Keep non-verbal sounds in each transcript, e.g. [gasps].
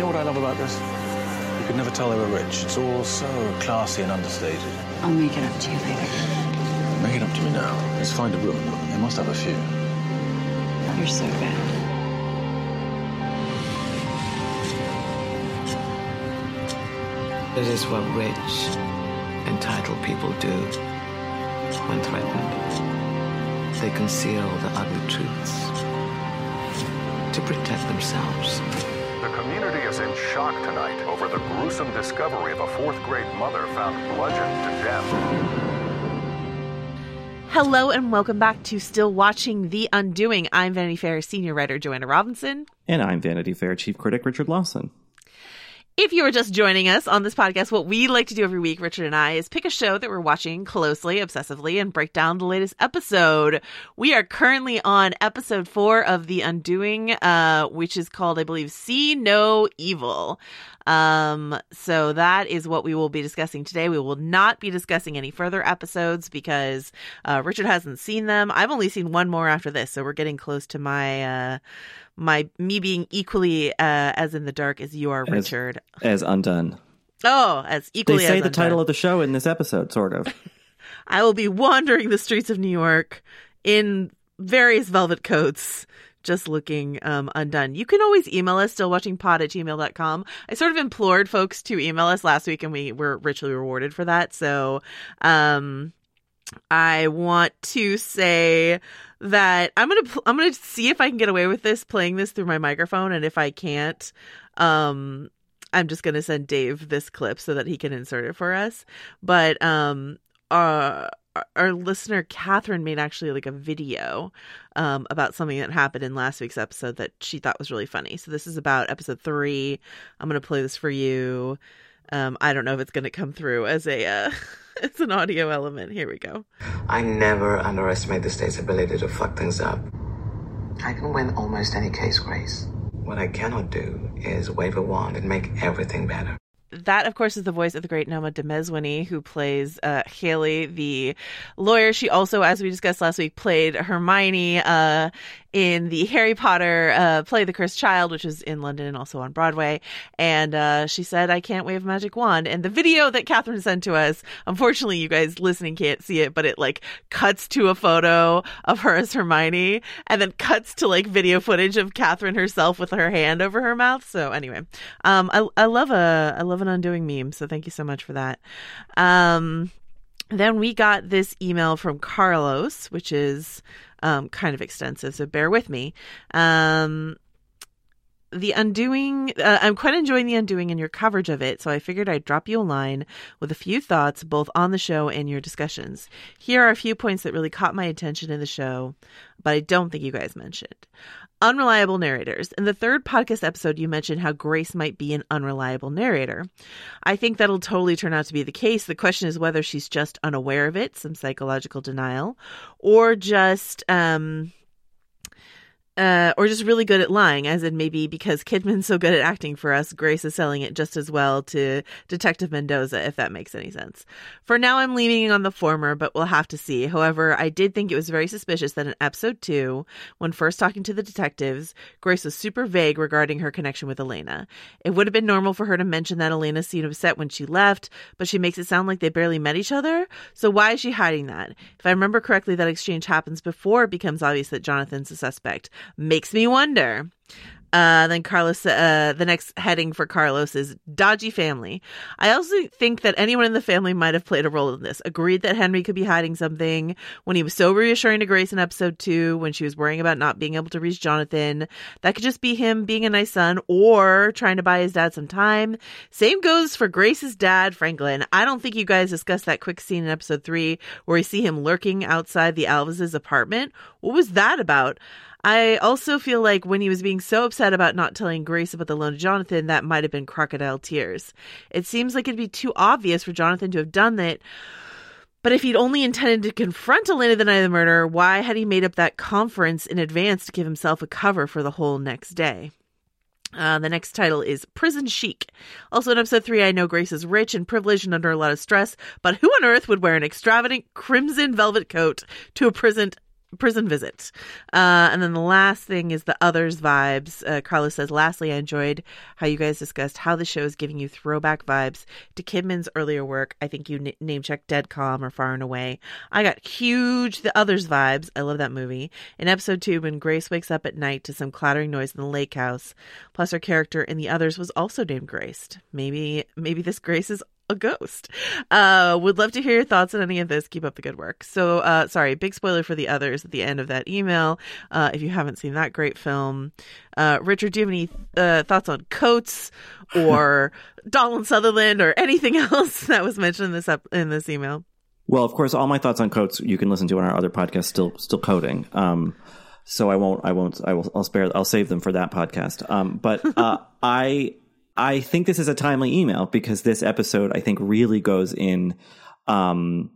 You know what I love about this? You could never tell they were rich. It's all so classy and understated. I'll make it up to you later. Make it up to me now. Let's find a room. They must have a few. You're so bad. It is what rich, entitled people do when threatened. They conceal the ugly truths to protect themselves. The community is in shock tonight over the gruesome discovery of a fourth grade mother found bludgeoned to death. Hello and welcome back to Still Watching The Undoing. I'm Vanity Fair senior writer Joanna Robinson. And I'm Vanity Fair chief critic Richard Lawson. If you are just joining us on this podcast, what we like to do every week, Richard and I, is pick a show that we're watching closely, obsessively, and break down the latest episode. We are currently on episode four of The Undoing, uh, which is called, I believe, See No Evil. Um, so that is what we will be discussing today. We will not be discussing any further episodes because uh, Richard hasn't seen them. I've only seen one more after this, so we're getting close to my uh, my me being equally uh, as in the dark as you are, As- Richard. As undone. Oh, as equally. They say the undone. title of the show in this episode, sort of. [laughs] I will be wandering the streets of New York in various velvet coats, just looking um, undone. You can always email us, stillwatchingpod at gmail.com. I sort of implored folks to email us last week and we were richly rewarded for that. So, um, I want to say that I'm gonna I'm gonna see if I can get away with this playing this through my microphone, and if I can't, um, I'm just gonna send Dave this clip so that he can insert it for us. But um, uh, our listener Catherine made actually like a video um about something that happened in last week's episode that she thought was really funny. So this is about episode three. I'm gonna play this for you. Um, I don't know if it's gonna come through as a uh, [laughs] as an audio element. Here we go. I never underestimate the state's ability to fuck things up. I can win almost any case, Grace. What I cannot do is wave a wand and make everything better. That, of course, is the voice of the great Noma Dumezweni, who plays uh, Haley, the lawyer. She also, as we discussed last week, played Hermione uh, in the [laughs] Harry Potter uh, play The Cursed Child, which is in London and also on Broadway. And uh, she said, I can't wave a magic wand. And the video that Catherine sent to us, unfortunately, you guys listening can't see it, but it like cuts to a photo of her as Hermione and then cuts to like video footage of Catherine herself with her hand over her mouth. So anyway, um, I, I love a, I love an undoing meme. So thank you so much for that. Um, then we got this email from Carlos, which is um, kind of extensive, so bear with me. Um, the Undoing, uh, I'm quite enjoying The Undoing and your coverage of it, so I figured I'd drop you a line with a few thoughts both on the show and your discussions. Here are a few points that really caught my attention in the show, but I don't think you guys mentioned. Unreliable narrators. In the third podcast episode, you mentioned how Grace might be an unreliable narrator. I think that'll totally turn out to be the case. The question is whether she's just unaware of it, some psychological denial, or just um uh, or just really good at lying, as in maybe because Kidman's so good at acting for us, Grace is selling it just as well to Detective Mendoza, if that makes any sense. For now, I'm leaning on the former, but we'll have to see. However, I did think it was very suspicious that in episode two, when first talking to the detectives, Grace was super vague regarding her connection with Elena. It would have been normal for her to mention that Elena seemed upset when she left, but she makes it sound like they barely met each other. So why is she hiding that? If I remember correctly, that exchange happens before it becomes obvious that Jonathan's a suspect. Makes me wonder. Uh, then Carlos, uh, the next heading for Carlos is dodgy family. I also think that anyone in the family might have played a role in this. Agreed that Henry could be hiding something when he was so reassuring to Grace in episode two, when she was worrying about not being able to reach Jonathan. That could just be him being a nice son or trying to buy his dad some time. Same goes for Grace's dad, Franklin. I don't think you guys discussed that quick scene in episode three where we see him lurking outside the Alves' apartment. What was that about? I also feel like when he was being so upset about not telling Grace about the loan to Jonathan, that might have been crocodile tears. It seems like it'd be too obvious for Jonathan to have done that. But if he'd only intended to confront Elena the night of the murder, why had he made up that conference in advance to give himself a cover for the whole next day? Uh, the next title is Prison Chic. Also in episode three, I know Grace is rich and privileged and under a lot of stress, but who on earth would wear an extravagant crimson velvet coat to a prison prison visit. Uh, and then the last thing is the others vibes. Uh, Carlos says, lastly, I enjoyed how you guys discussed how the show is giving you throwback vibes to Kidman's earlier work. I think you n- name checked Dead Calm or Far and Away. I got huge the others vibes. I love that movie. In episode two, when Grace wakes up at night to some clattering noise in the lake house, plus her character in the others was also named Grace. Maybe, maybe this Grace is a ghost. Uh, would love to hear your thoughts on any of this. Keep up the good work. So, uh, sorry, big spoiler for the others at the end of that email. Uh, if you haven't seen that great film, uh, Richard, do you have any uh, thoughts on Coates or [laughs] Donald Sutherland or anything else that was mentioned in this up in this email? Well, of course, all my thoughts on Coates you can listen to on our other podcast, still still coding. Um, so I won't, I won't, I will, I'll spare, I'll save them for that podcast. Um, but [laughs] uh, I I think this is a timely email because this episode, I think, really goes in um,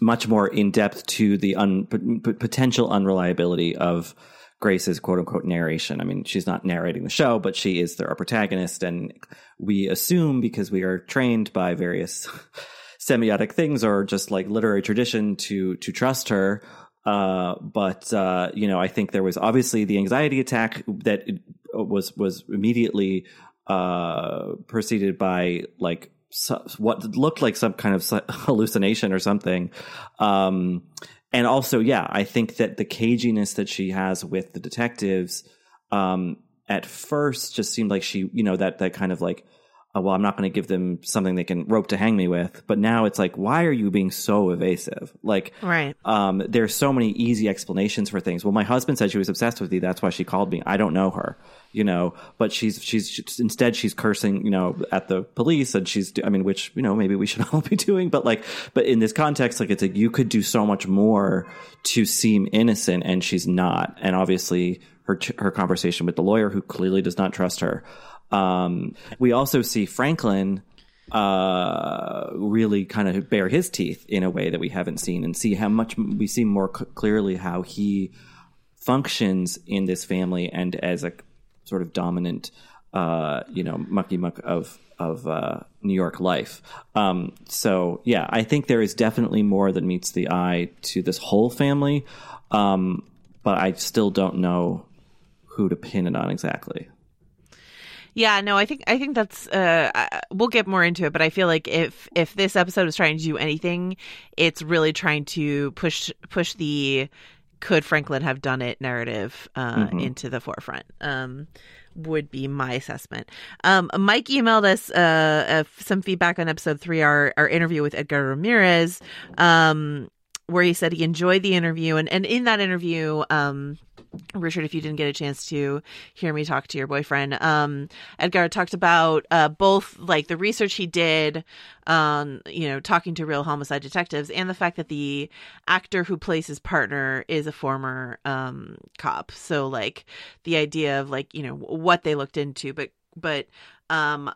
much more in depth to the un- p- potential unreliability of Grace's quote unquote narration. I mean, she's not narrating the show, but she is our protagonist. And we assume because we are trained by various [laughs] semiotic things or just like literary tradition to, to trust her. Uh, but, uh, you know, I think there was obviously the anxiety attack that was, was immediately uh, preceded by like so, what looked like some kind of [laughs] hallucination or something. Um, and also, yeah, I think that the caginess that she has with the detectives, um, at first just seemed like she, you know, that, that kind of like, oh, well, I'm not going to give them something they can rope to hang me with. But now it's like, why are you being so evasive? Like, right. Um, there's so many easy explanations for things. Well, my husband said she was obsessed with you. That's why she called me. I don't know her you know, but she's, she's, instead she's cursing, you know, at the police and she's, I mean, which, you know, maybe we should [laughs] all be doing, but like, but in this context, like it's like you could do so much more to seem innocent and she's not. And obviously her, her conversation with the lawyer who clearly does not trust her. Um, we also see Franklin, uh, really kind of bare his teeth in a way that we haven't seen and see how much we see more c- clearly how he functions in this family and as a sort of dominant, uh, you know, mucky muck of of uh, New York life. Um, so yeah, I think there is definitely more than meets the eye to this whole family, um, but I still don't know who to pin it on exactly. Yeah, no, I think I think that's uh we'll get more into it, but I feel like if if this episode is trying to do anything, it's really trying to push push the could Franklin have done it narrative uh, mm-hmm. into the forefront. Um, would be my assessment. Um, Mike emailed us uh, uh, some feedback on episode three, our, our interview with Edgar Ramirez, um, where he said he enjoyed the interview. And, and in that interview, um, Richard, if you didn't get a chance to hear me talk to your boyfriend, um, Edgar talked about uh, both like the research he did, um, you know, talking to real homicide detectives, and the fact that the actor who plays his partner is a former um, cop. So, like, the idea of like you know what they looked into, but but um,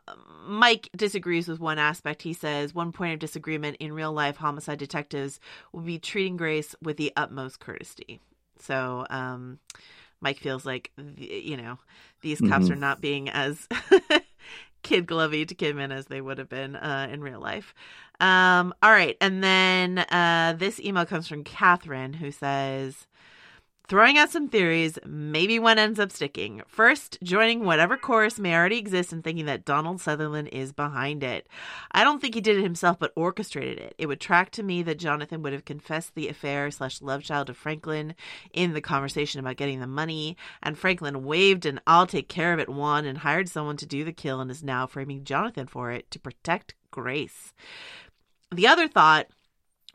Mike disagrees with one aspect. He says one point of disagreement in real life homicide detectives will be treating Grace with the utmost courtesy. So um, Mike feels like you know these cops mm-hmm. are not being as [laughs] kid glovey to Kidman as they would have been uh, in real life. Um, all right, and then uh, this email comes from Catherine who says throwing out some theories, maybe one ends up sticking. First, joining whatever chorus may already exist and thinking that Donald Sutherland is behind it. I don't think he did it himself, but orchestrated it. It would track to me that Jonathan would have confessed the affair slash love child to Franklin in the conversation about getting the money, and Franklin waved an I'll take care of it one and hired someone to do the kill and is now framing Jonathan for it to protect Grace. The other thought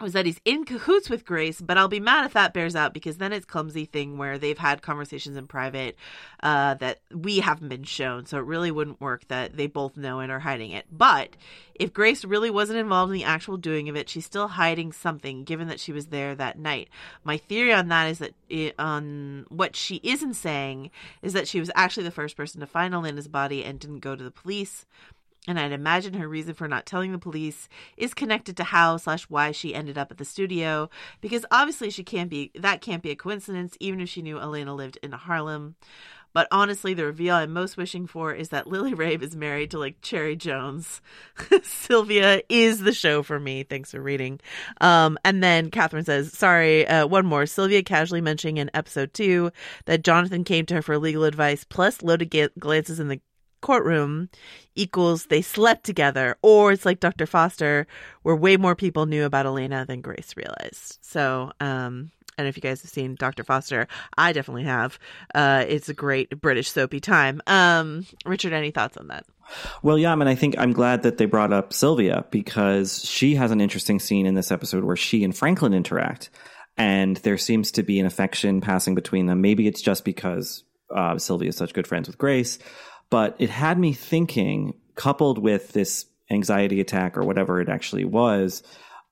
was that he's in cahoots with Grace, but I'll be mad if that bears out because then it's clumsy thing where they've had conversations in private uh, that we haven't been shown. So it really wouldn't work that they both know and are hiding it. But if Grace really wasn't involved in the actual doing of it, she's still hiding something, given that she was there that night. My theory on that is that it, on what she isn't saying is that she was actually the first person to find Elena's body and didn't go to the police. And I'd imagine her reason for not telling the police is connected to how slash why she ended up at the studio, because obviously she can't be that can't be a coincidence, even if she knew Elena lived in Harlem. But honestly, the reveal I'm most wishing for is that Lily Rabe is married to like Cherry Jones. [laughs] Sylvia is the show for me. Thanks for reading. Um, and then Catherine says, sorry, uh, one more. Sylvia casually mentioning in episode two that Jonathan came to her for legal advice plus loaded ga- glances in the courtroom equals they slept together, or it's like Dr. Foster, where way more people knew about Elena than Grace realized. So, um, and if you guys have seen Dr. Foster, I definitely have. Uh, it's a great British soapy time. Um, Richard, any thoughts on that? Well, yeah, I mean, I think I'm glad that they brought up Sylvia because she has an interesting scene in this episode where she and Franklin interact, and there seems to be an affection passing between them. Maybe it's just because uh, Sylvia is such good friends with Grace, but it had me thinking, coupled with this anxiety attack or whatever it actually was,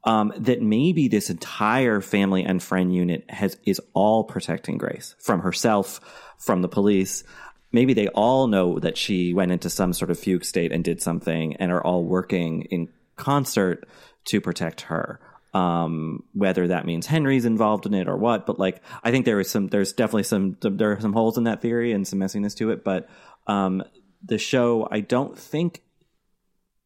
um, that maybe this entire family and friend unit has is all protecting Grace from herself, from the police. Maybe they all know that she went into some sort of fugue state and did something, and are all working in concert to protect her. Um, whether that means Henry's involved in it or what, but like I think there is some, there's definitely some, there are some holes in that theory and some messiness to it. But um, the show, I don't think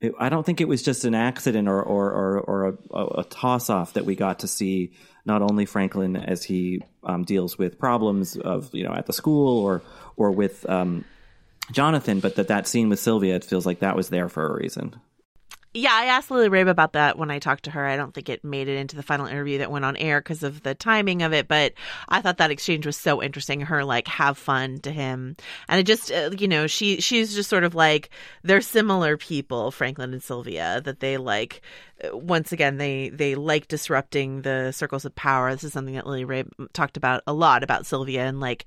it, I don't think it was just an accident or or or, or a, a, toss off that we got to see not only Franklin as he um, deals with problems of you know at the school or or with um, Jonathan, but that that scene with Sylvia it feels like that was there for a reason. Yeah, I asked Lily Rabe about that when I talked to her. I don't think it made it into the final interview that went on air because of the timing of it, but I thought that exchange was so interesting. Her like have fun to him, and it just uh, you know she she's just sort of like they're similar people, Franklin and Sylvia, that they like once again they they like disrupting the circles of power. This is something that Lily Rabe talked about a lot about sylvia and like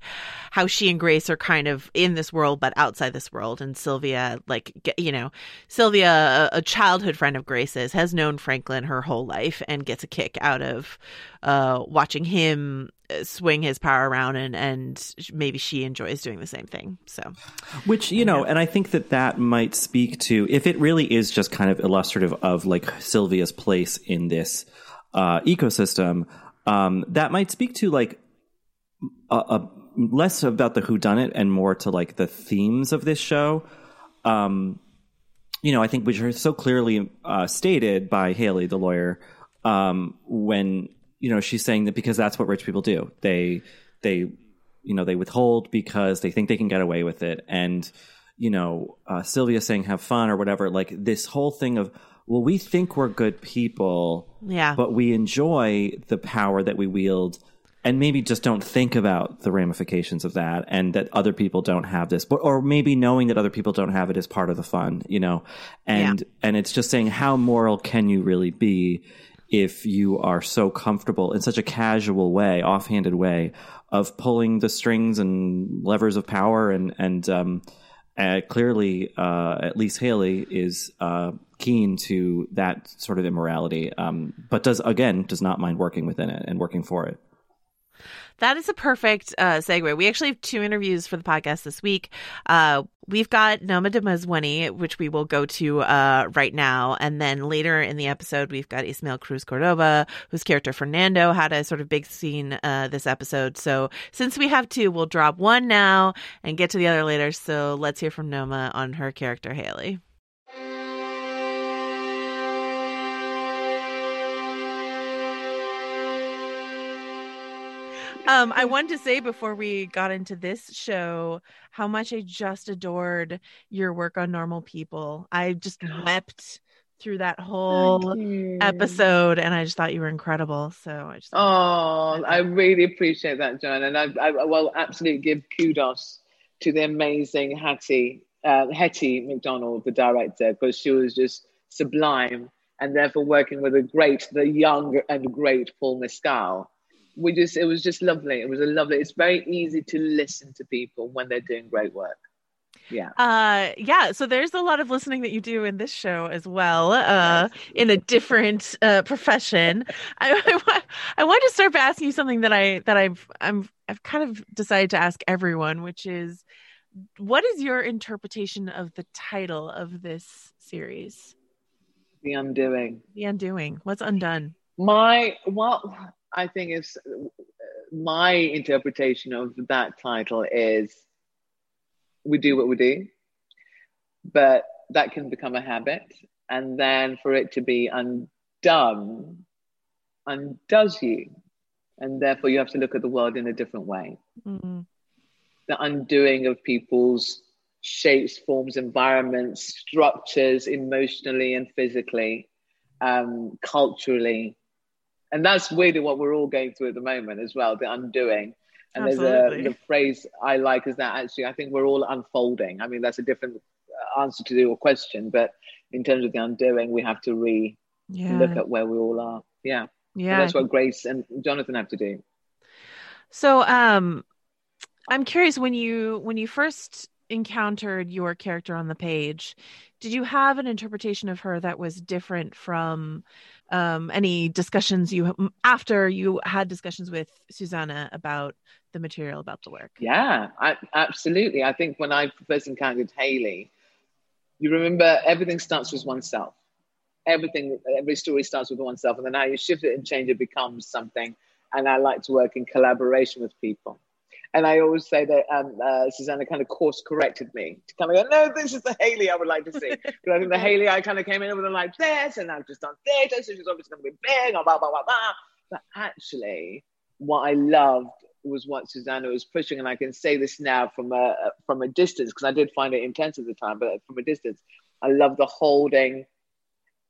how she and grace are kind of in this world but outside this world. And sylvia like you know sylvia a, childhood friend of grace's has known franklin her whole life and gets a kick out of uh watching him swing his power around and and maybe she enjoys doing the same thing so. Which you know and i think that that might speak to if it really is just kind of illustrative of like sylvia's place in this uh, ecosystem um, that might speak to like a, a, less about the who done it and more to like the themes of this show. Um, you know i think which are so clearly uh, stated by haley the lawyer um, when you know, she's saying that because that's what rich people do. They, they, you know, they withhold because they think they can get away with it. And, you know, uh, Sylvia saying have fun or whatever, like this whole thing of, well, we think we're good people. Yeah. But we enjoy the power that we wield and maybe just don't think about the ramifications of that and that other people don't have this but or maybe knowing that other people don't have it is part of the fun you know and yeah. and it's just saying how moral can you really be if you are so comfortable in such a casual way, offhanded way of pulling the strings and levers of power and and um, uh, clearly uh, at least Haley is uh, keen to that sort of immorality, um, but does again does not mind working within it and working for it. That is a perfect uh, segue. We actually have two interviews for the podcast this week. Uh, we've got Noma Dumezweni, which we will go to uh, right now. And then later in the episode, we've got Ismael Cruz Cordova, whose character Fernando had a sort of big scene uh, this episode. So since we have two, we'll drop one now and get to the other later. So let's hear from Noma on her character, Haley. Um, I wanted to say before we got into this show how much I just adored your work on normal people. I just wept through that whole episode and I just thought you were incredible. So I just Oh, I really appreciate that, John. And I, I will absolutely give kudos to the amazing Hattie, uh, Hettie Macdonald, the director, because she was just sublime and therefore working with a great, the young and great Paul Mescal we just it was just lovely. It was a lovely. It's very easy to listen to people when they're doing great work. Yeah. Uh yeah, so there's a lot of listening that you do in this show as well, uh in a different uh profession. I [laughs] I, I want to start by asking you something that I that I've I'm I've kind of decided to ask everyone, which is what is your interpretation of the title of this series? The Undoing. The Undoing. What's undone? My well I think it's my interpretation of that title is we do what we do, but that can become a habit. And then for it to be undone, undoes you. And therefore, you have to look at the world in a different way. Mhm. The undoing of people's shapes, forms, environments, structures, emotionally and physically, um, culturally. And that's really what we're all going through at the moment as well the undoing. And there's a the phrase I like is that actually I think we're all unfolding. I mean, that's a different answer to your question, but in terms of the undoing, we have to re Yeah. look at where we all are. Yeah. And yeah. that's what Grace and Jonathan have to do. So um I'm curious when you when you first encountered your character on the page, did you have an interpretation of her that was different from um any discussions you after you had discussions with Susanna about the material about the work? Yeah, I, absolutely. I think when I first encountered Haley, you remember everything starts with oneself. Everything, every story starts with oneself, and then how you shift it and change it becomes something. And I like to work in collaboration with people. And I always say that um, uh, Susanna kind of course corrected me to kind of go, no, this is the Haley I would like to see. [laughs] Because I think the Haley I kind of came in with a like this, and I've just done theatre, so she's obviously going to be big, or blah, blah, blah, blah. But actually, what I loved was what Susanna was pushing, and I can say this now from a from a distance because I did find it intense at the time, but from a distance, I love the holding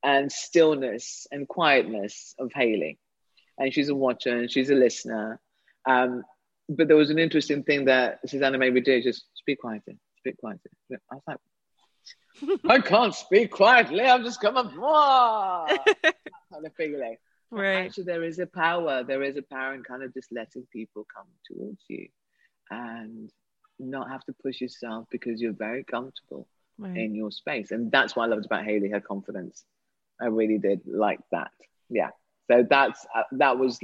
and stillness and quietness of Haley, and she's a watcher and she's a listener. Um, but there was an interesting thing that Susanna made me do: just speak quietly, speak quietly. I was like, [laughs] I can't speak quietly. I'm just coming, [laughs] that kind of feeling. Right. Actually, there is a power. There is a power in kind of just letting people come towards you and not have to push yourself because you're very comfortable Right. in your space. And that's what I loved about Haley, her confidence. I really did like that. Yeah. So that's uh, that was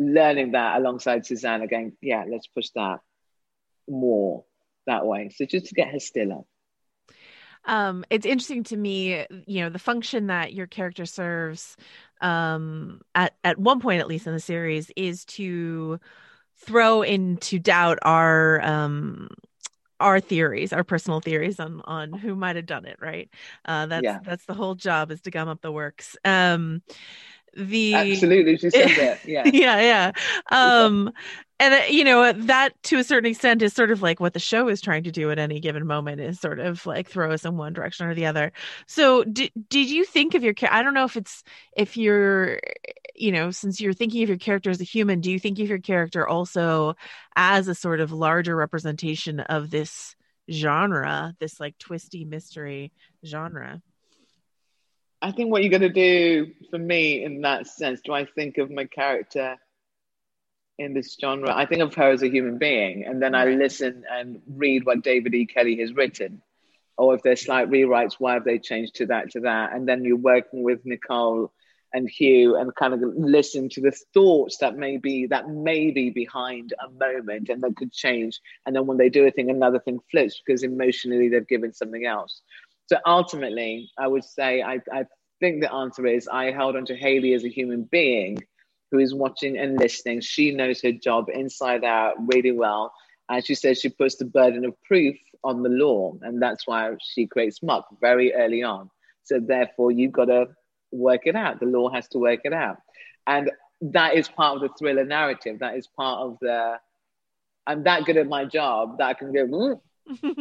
learning that alongside Suzanne again. Yeah, let's push that more that way. So just to get her stiller. um it's interesting to me you know the function that your character serves um at at one point at least in the series is to throw into doubt our um our theories our personal theories on on who might have done it right uh that's Yeah. that's the whole job is to gum up the works um the Absolutely. She said that. [laughs] Yeah. yeah yeah um and uh, you know that to a certain extent is sort of like what the show is trying to do at any given moment is sort of like throw us in one direction or the other so did, did you think of your i don't know if it's if you're you know since you're thinking of your character as a human do you think of your character also as a sort of larger representation of this genre this like twisty mystery genre I think what you're going to do for me in that sense, do I think of my character in this genre? I think of her as a human being, and then I listen and read what David E. Kelley has written. Or if there's slight rewrites, why have they changed to that, to that? And then you're working with Nicole and Hugh and kind of listen to the thoughts that may be that may be behind a moment and that could change. And then when they do a thing, another thing flips because emotionally they've given something else. So ultimately, I would say I, I think the answer is I held on to Haley as a human being who is watching and listening. She knows her job inside out really well. And she says she puts the burden of proof on the law. And that's why she creates muck very early on. So therefore, you've got to work it out. The law has to work it out. And that is part of the thriller narrative. That is part of the, I'm that good at my job that I can go, "Mm,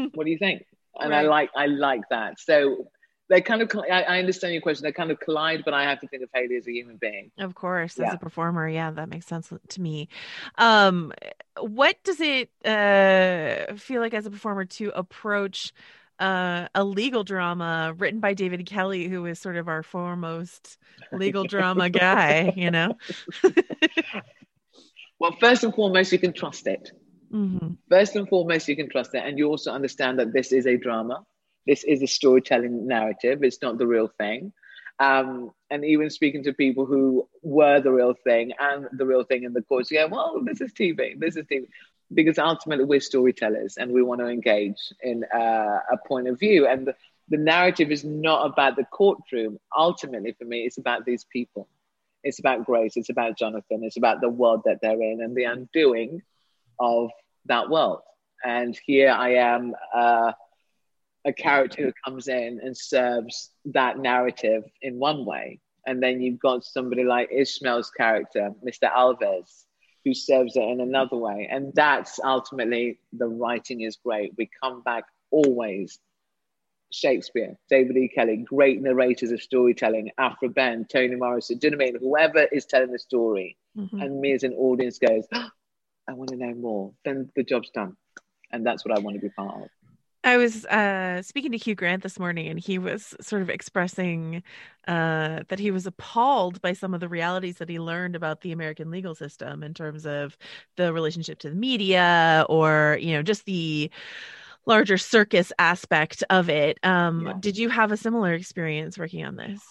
[laughs] what do you think? And I like I like that. So they kind of I, I understand your question. They kind of collide, but I have to think of Haley as a human being. Of course, as a performer, yeah, that makes sense to me. Um, what does it uh, feel like as a performer to approach uh, a legal drama written by David Kelley, who is sort of our foremost legal drama guy? You know. [laughs] [laughs] Well, first and foremost, you can trust it. Hmm First and foremost, you can trust that. and you also understand that this is a drama. This is a storytelling narrative. It's not the real thing. Um, and even speaking to people who were the real thing and the real thing in the course, you go, well, this is TV. This is TV. Because ultimately, we're storytellers and we want to engage in uh, a point of view. And the, the narrative is not about the courtroom. Ultimately, for me, it's about these people. It's about Grace. It's about Jonathan. It's about the world that they're in and the undoing of that world. and here I am, uh, a character who comes in and serves that narrative in one way, and then you've got somebody like Ishmael's character, Mr. Alves, who serves it in another way, and that's ultimately the writing is great. We come back always Shakespeare, David E. Kelley, great narrators of storytelling, Aphra Behn, Toni Morrison, do you know what I mean? Whoever is telling the story, Mhm. and me as an audience goes, "Oh, I want to know more, then the job's done. And that's what I want to be part of. I was uh, speaking to Hugh Grant this morning, and he was sort of expressing uh, that he was appalled by some of the realities that he learned about the American legal system in terms of the relationship to the media, or you know, just the larger circus aspect of it. Um, Yeah. Did you have a similar experience working on this?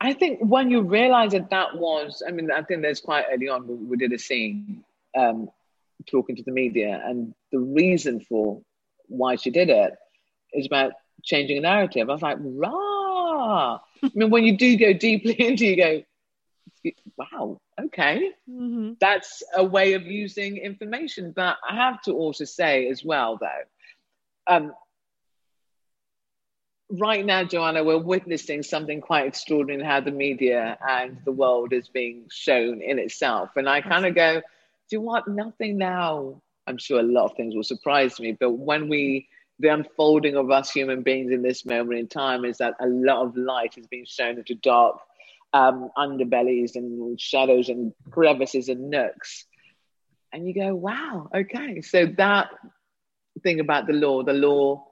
I think when you realize that that was, I mean, I think there's quite early on, we, we did a scene um, talking to the media, and the reason for why she did it is about changing a narrative. I was like, rah. I mean, when you do go deeply [laughs] into you go, wow, okay. Mm-hmm. That's a way of using information. But I have to also say as well, though, um, right now, Joanna, we're witnessing something quite extraordinary in how the media and the world is being shown in itself. And I kind of go, do you want nothing now? I'm sure a lot of things will surprise me, but when we, the unfolding of us human beings in this moment in time is that a lot of light is being shown into dark um, underbellies and shadows and crevices and nooks. And you go, wow, okay. So that thing about the law, the law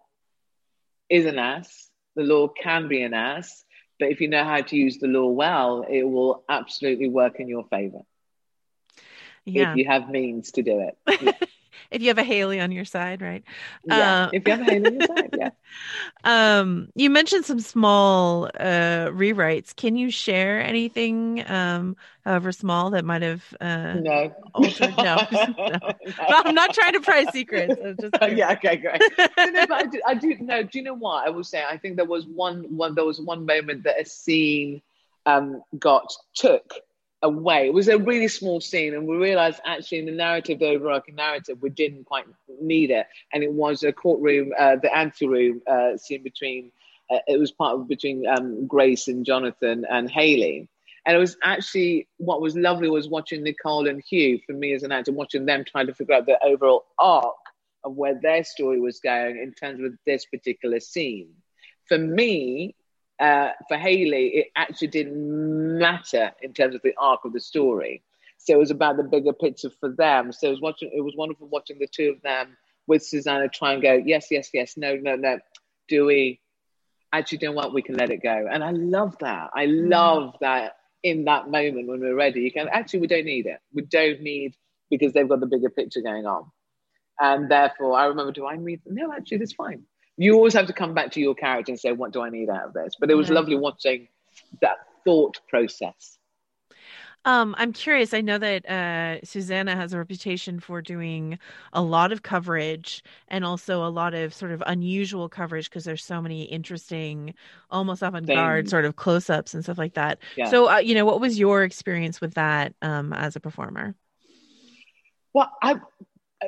is an ass. The law can be an ass, but if you know how to use the law well, it will absolutely work in your favor Yeah. if you have means to do it. [laughs] if you have a Haley on your side, right? Yeah, Uh, if you have a hand in your side, yeah. [laughs] Um, you mentioned some small uh rewrites. Can you share anything, um, however small, that might have uh No. altered? No, [laughs] no. I'm not trying to pry secrets. I'm just yeah, okay, great. no, no, but I do, I do no. Do you know what I will say? I think there was one, one. There was one moment that a scene um, got took away. It was a really small scene, and we realized actually in the narrative, the overarching narrative, we didn't quite need it, and it was a courtroom, uh, the anteroom uh, scene between. Uh, it was part of between um, Grace and Jonathan and Haley. And it was actually what was lovely was watching Nicole and Hugh, for me as an actor, watching them trying to figure out the overall arc of where their story was going in terms of this particular scene. For me, uh, for Haley, it actually didn't matter in terms of the arc of the story. So it was about the bigger picture for them. So it was watching. It was wonderful watching the two of them with Susanna try and go, yes, yes, yes, no, no, no. Do we actually do what we can let it go? And I love that. I love that in that moment when we're ready, you can actually we don't need it. We don't need because they've got the bigger picture going on. And therefore, I remember, do I need? No, actually, that's fine. You always have to come back to your character and say, what do I need out of this? But it was Right. lovely watching that thought process. Um, I'm curious. I know that uh, Susanna has a reputation for doing a lot of coverage and also a lot of sort of unusual coverage because there's so many interesting, almost avant-garde Things. sort of close-ups and stuff like that. Yeah. So, uh, you know, what was your experience with that um, as a performer? Well, I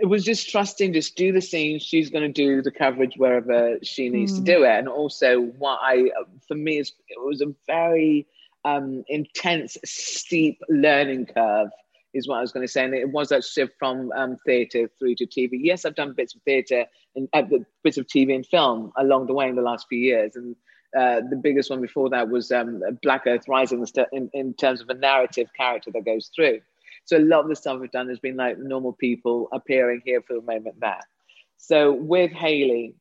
it was just trusting, just do the scene. She's going to do the coverage wherever she needs Mm. to do it. And also, what I for me is it was a very um, intense, steep learning curve. Is what I was going to say, and it was that shift from um, theatre through to TV. Yes, I've done bits of theatre and uh, bits of TV and film along the way in the last few years, and uh, the biggest one before that was um, Black Earth Rising in, in terms of a narrative character that goes through. So a lot of the stuff we've done has been like normal people appearing here for a moment there. So with Haley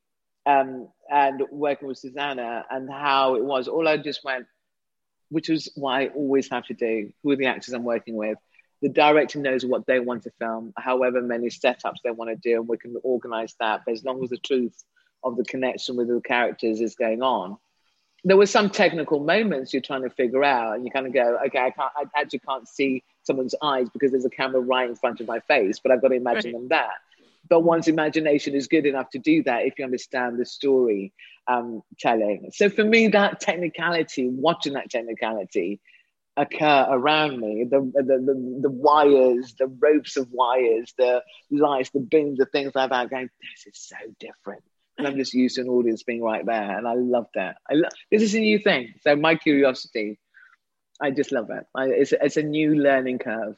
um, and working with Susanna and how it was, all I just went, which is what I always have to do. Who are the actors I'm working with? The director knows what they want to film, however many setups they want to do, and we can organize that. But as long as the truth of the connection with the characters is going on, there were some technical moments you're trying to figure out, and you kind of go, okay, I can't, I actually can't see someone's eyes because there's a camera right in front of my face, but I've got to imagine Right. them that. But one's imagination is good enough to do that if you understand the story um, telling. So for me, that technicality, watching that technicality, occur around me the, the the, the wires the ropes of wires the lights the bins the things like that going this is so different and i'm just used to an audience being right there and i love that i love this is a new thing so my curiosity i just love it I, it's, it's a new learning curve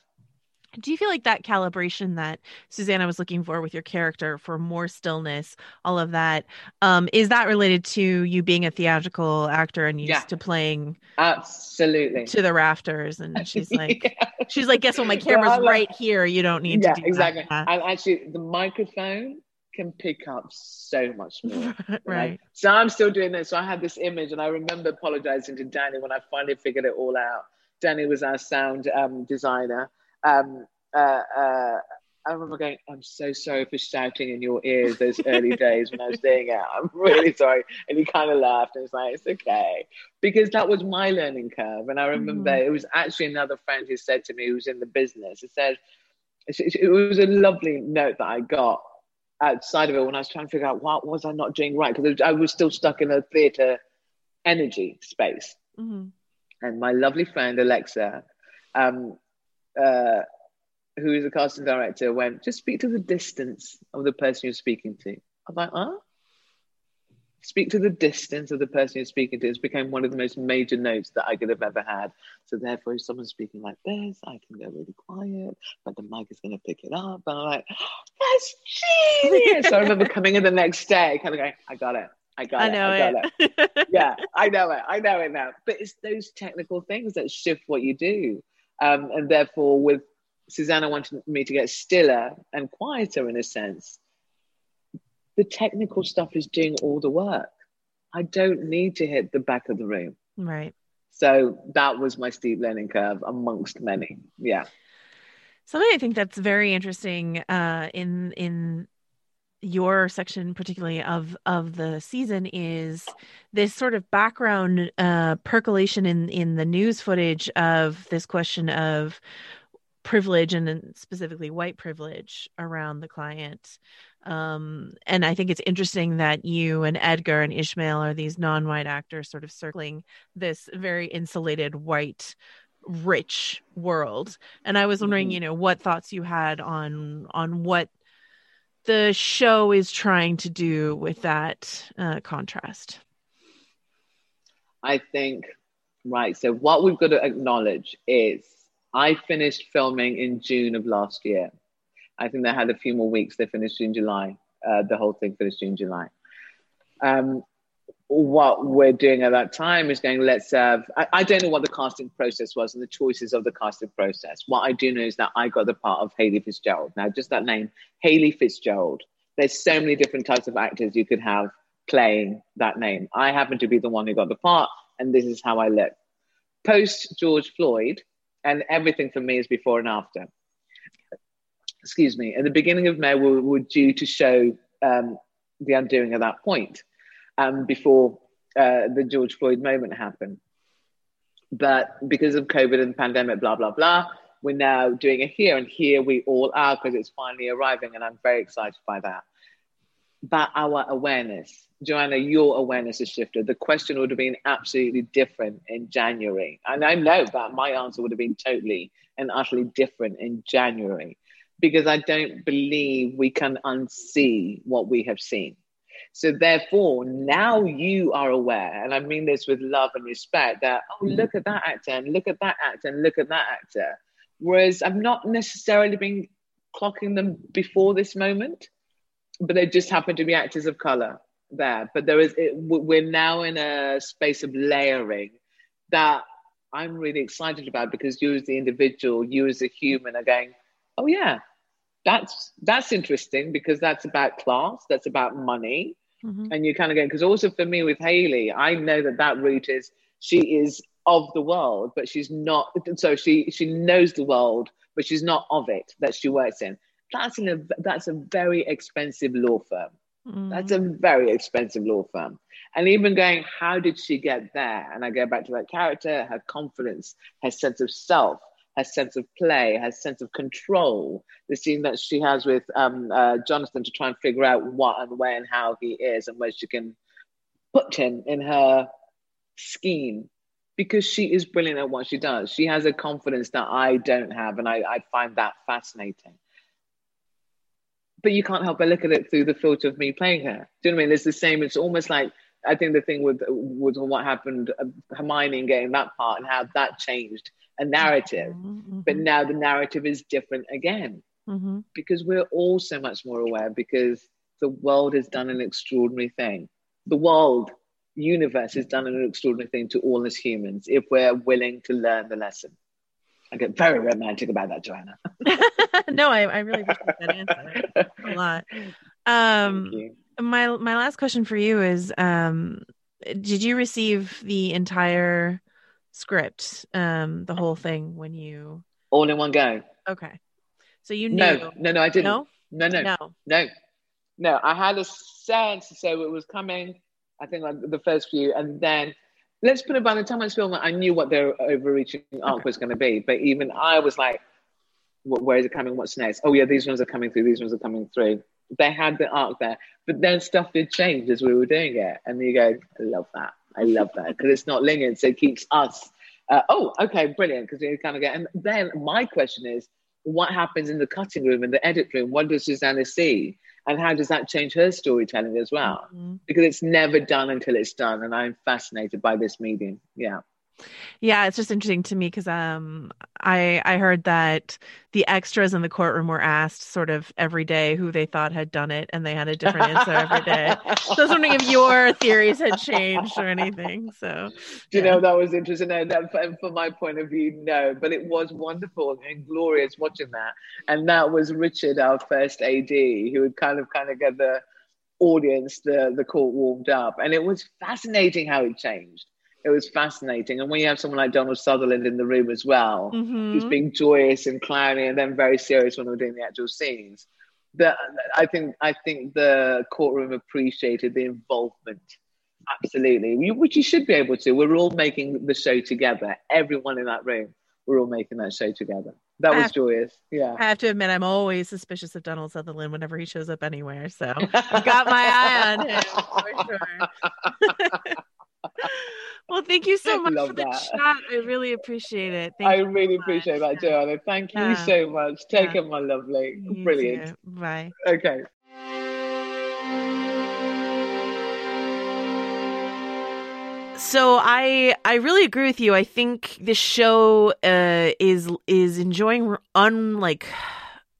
do you feel like that calibration that Susanna was looking for with your character for more stillness, all of that, um, is that related to you being a theatrical actor and used Yeah. to playing absolutely to the rafters? And she's [laughs] like, Yeah. she's like, guess what? My [laughs] camera's I love- right here. You don't need yeah to do exactly that. and actually the microphone can pick up so much more [laughs] right. So I'm still doing this. So I had this image, and I remember apologizing to Danny when I finally figured it all out. Danny was our sound um, designer. Um, uh, uh, I remember going, I'm so sorry for shouting in your ears those early [laughs] days when I was doing it. I'm really sorry. And he kind of laughed and was like, it's okay. Because that was my learning curve. And I remember it was actually another friend who said to me, who's in the business, he said, it it was a lovely note that I got outside of it when I was trying to figure out what was I not doing right because I was still stuck in a theatre energy space. Mhm. And my lovely friend Alexa, um, uh, who is a casting director, went just speak to the distance of the person you're speaking to. I was like, huh? Speak to the distance of the person you're speaking to. It's become one of the most major notes that I could have ever had. So therefore, if someone's speaking like this, I can go really quiet, but the mic is going to pick it up. And I'm like, that's genius. [laughs] so I remember coming in the next day, kind of going, I got it. I got I it. I got it it. [laughs] yeah, I know it. I know it now. But it's those technical things that shift what you do. Um, and therefore, with Susanna wanting me to get stiller and quieter in a sense, the technical stuff is doing all the work. I don't need to hit the back of the room. right. So that was my steep learning curve amongst many. Yeah. Something I think that's very interesting uh, in in your section, particularly of of the season, is this sort of background uh, percolation in in the news footage of this question of privilege and then specifically white privilege around the client. Um, and I think it's interesting that you and Edgar and Ishmael are these non-white actors sort of circling this very insulated white rich world and i was wondering Mhm. you know what thoughts you had on on what the show is trying to do with that uh, contrast I think, right. So, what we've got to acknowledge is I finished filming in June of last year. I think they had a few more weeks. They finished in July. Uh, the whole thing finished in July. Um, what we're doing at that time is going, let's have, I, I don't know what the casting process was and the choices of the casting process. What I do know is that I got the part of Haley Fitzgerald. Now, just that name, Haley Fitzgerald. There's so many different types of actors you could have playing that name. I happen to be the one who got the part, and this is how I look. Post George Floyd, and everything for me is before and after. Excuse me. At the beginning of May, we were due to show um, the undoing at that point um, before uh, the George Floyd moment happened. But because of COVID and the pandemic, blah, blah, blah, we're now doing it here. And here we all are because it's finally arriving. And I'm very excited by that. But our awareness, Joanna, your awareness has shifted. The question would have been absolutely different in January. And I know that my answer would have been totally and utterly different in January because I don't believe we can unsee what we have seen. So therefore, now you are aware, and I mean this with love and respect, that oh mm. look at that actor and look at that actor and look at that actor. Whereas I've not necessarily been clocking them before this moment, but they just happen to be actors of color there. But there is it, we're now in a space of layering that I'm really excited about because you as the individual, you as a human are going, oh yeah, that's that's interesting because that's about class, that's about money, Mhm. and you kind of go because also for me with Haley, I know that that route is she is of the world, but she's not. So she she knows the world, but she's not of it that she works in. That's in a that's a very expensive law firm. Mm. That's a very expensive law firm. And even going, how did she get there? And I go back to that character, her confidence, her sense of self, her sense of play, her sense of control. The scene that she has with um, uh, Jonathan to try and figure out what and where and how he is and where she can put him in her scheme. because she is brilliant at what she does. She has a confidence that I don't have, and I, I find that fascinating. But you can't help but look at it through the filter of me playing her. Do you know what I mean? It's the same. It's almost like I think the thing with with what happened, uh, Hermione getting that part and how that changed a narrative. Mm-hmm. But now the narrative is different again hmm because we're all so much more aware because the world has done an extraordinary thing. The world, universe has done an extraordinary thing to all as humans if we're willing to learn the lesson. I get very romantic about that, Joanna. [laughs] [laughs] no, I, I really appreciate that answer a lot. Um, Thank you. my my last question for you is: um, Did you receive the entire script, um, the whole thing when you? All in one go. Okay, so you knew. No, no, no, I didn't. No? no, no, No. no, no. I had a sense, so it was coming. I think like the first few, and then let's put it by the time I was filming, I knew what their overreaching arc was going to be. But even I was like, "Where is it coming? What's next? Oh yeah, these ones are coming through. These ones are coming through." They had the arc there, but then stuff did change as we were doing it, and you go, "I love that. I love that because it's not linear, so it keeps us." Uh, oh, okay, brilliant. Because you kind of get, and then my question is, what happens in the cutting room and the edit room? What does Susanna see? And how does that change her storytelling as well? Mhm. Because it's never done until it's done. And I'm fascinated by this medium. Yeah. Yeah, it's just interesting to me because um, I I heard that the extras in the courtroom were asked sort of every day who they thought had done it, and they had a different answer every day. So I was wondering if your theories had changed or anything. So Do you know that was interesting? No, that, from, from my point of view, no, but it was wonderful and glorious watching that. And that was Richard, our first AD, who would kind of kind of get the audience, the the court warmed up, and it was fascinating how it changed. It was fascinating, and when you have someone like Donald Sutherland in the room as well, who's Mhm. being joyous and clowny, and then very serious when we're doing the actual scenes. That I think I think the courtroom appreciated the involvement Absolutely, which you should be able to. We're all making the show together. Everyone in that room, we're all making that show together. That was Ah. joyous. Yeah. I have to admit, I'm always suspicious of Donald Sutherland whenever he shows up anywhere. So I've got my eye on him for sure. [laughs] well, thank you so much Love for the that. chat. I really appreciate it. Thank I you really so appreciate that, Joanna. Thank you Yeah. so much. Take Yeah. it, my lovely. You Brilliant. too. Bye. Okay. So I I really agree with you. I think this show uh, is is enjoying un like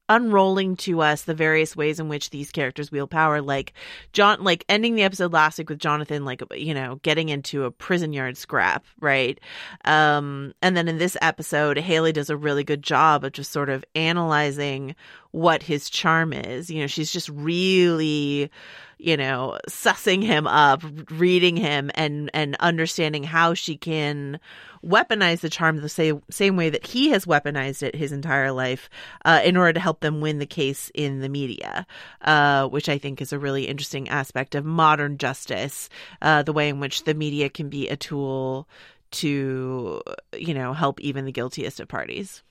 unrolling to us the various ways in which these characters wield power like john like ending the episode last week with jonathan like you know getting into a prison yard scrap right? Um and then in this episode haley does a really good job of just sort of analyzing what his charm is. You know she's just really you know sussing him up reading him and and understanding how she can weaponize the charm the same same way that he has weaponized it his entire life uh, in order to help them win the case in the media, uh, which I think is a really interesting aspect of modern justice, uh, the way in which the media can be a tool to you know help even the guiltiest of parties.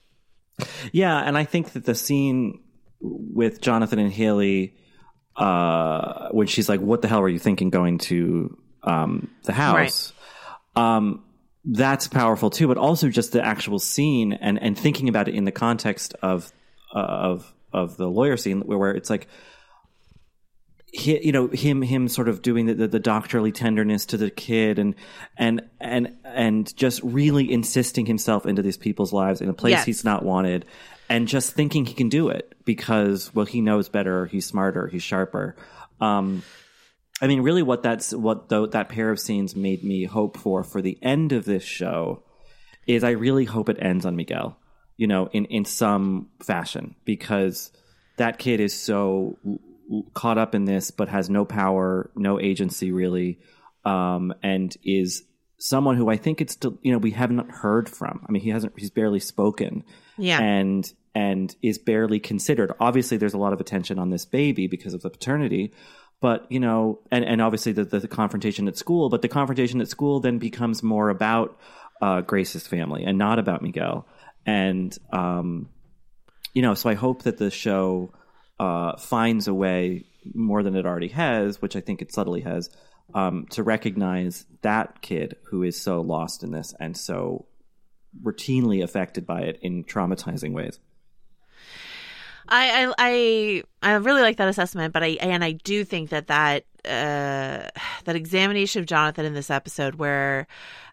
Yeah, and I think that the scene with Jonathan and Haley, uh, when she's like, "What the hell were you thinking going to um, the house?" Um, that's powerful too, but also just the actual scene and and thinking about it in the context of uh, of of the lawyer scene, where, where it's like. He, you know him him sort of doing the, the, the doctorly tenderness to the kid and and and and just really insisting himself into these people's lives in a place Yes. he's not wanted and just thinking he can do it because well he knows better he's smarter he's sharper um i mean really what that's what tho- that pair of scenes made me hope for for the end of this show is i really hope it ends on miguel you know in in some fashion because that kid is so caught up in this but has no power no agency really um and is someone who i think it's still you know we haven't heard from i mean he hasn't he's barely spoken Yeah. and and is barely considered. Obviously, there's a lot of attention on this baby because of the paternity, but you know, and and obviously the, the, confrontation at school. But the confrontation at school then becomes more about uh, Grace's family and not about Miguel. And um, you know, so I hope that the show uh, finds a way more than it already has, which I think it subtly has, um, to recognize that kid who is so lost in this and so routinely affected by it in traumatizing ways. I, I I really like that assessment, but I and I do think that that uh, that examination of Jonathan in this episode, where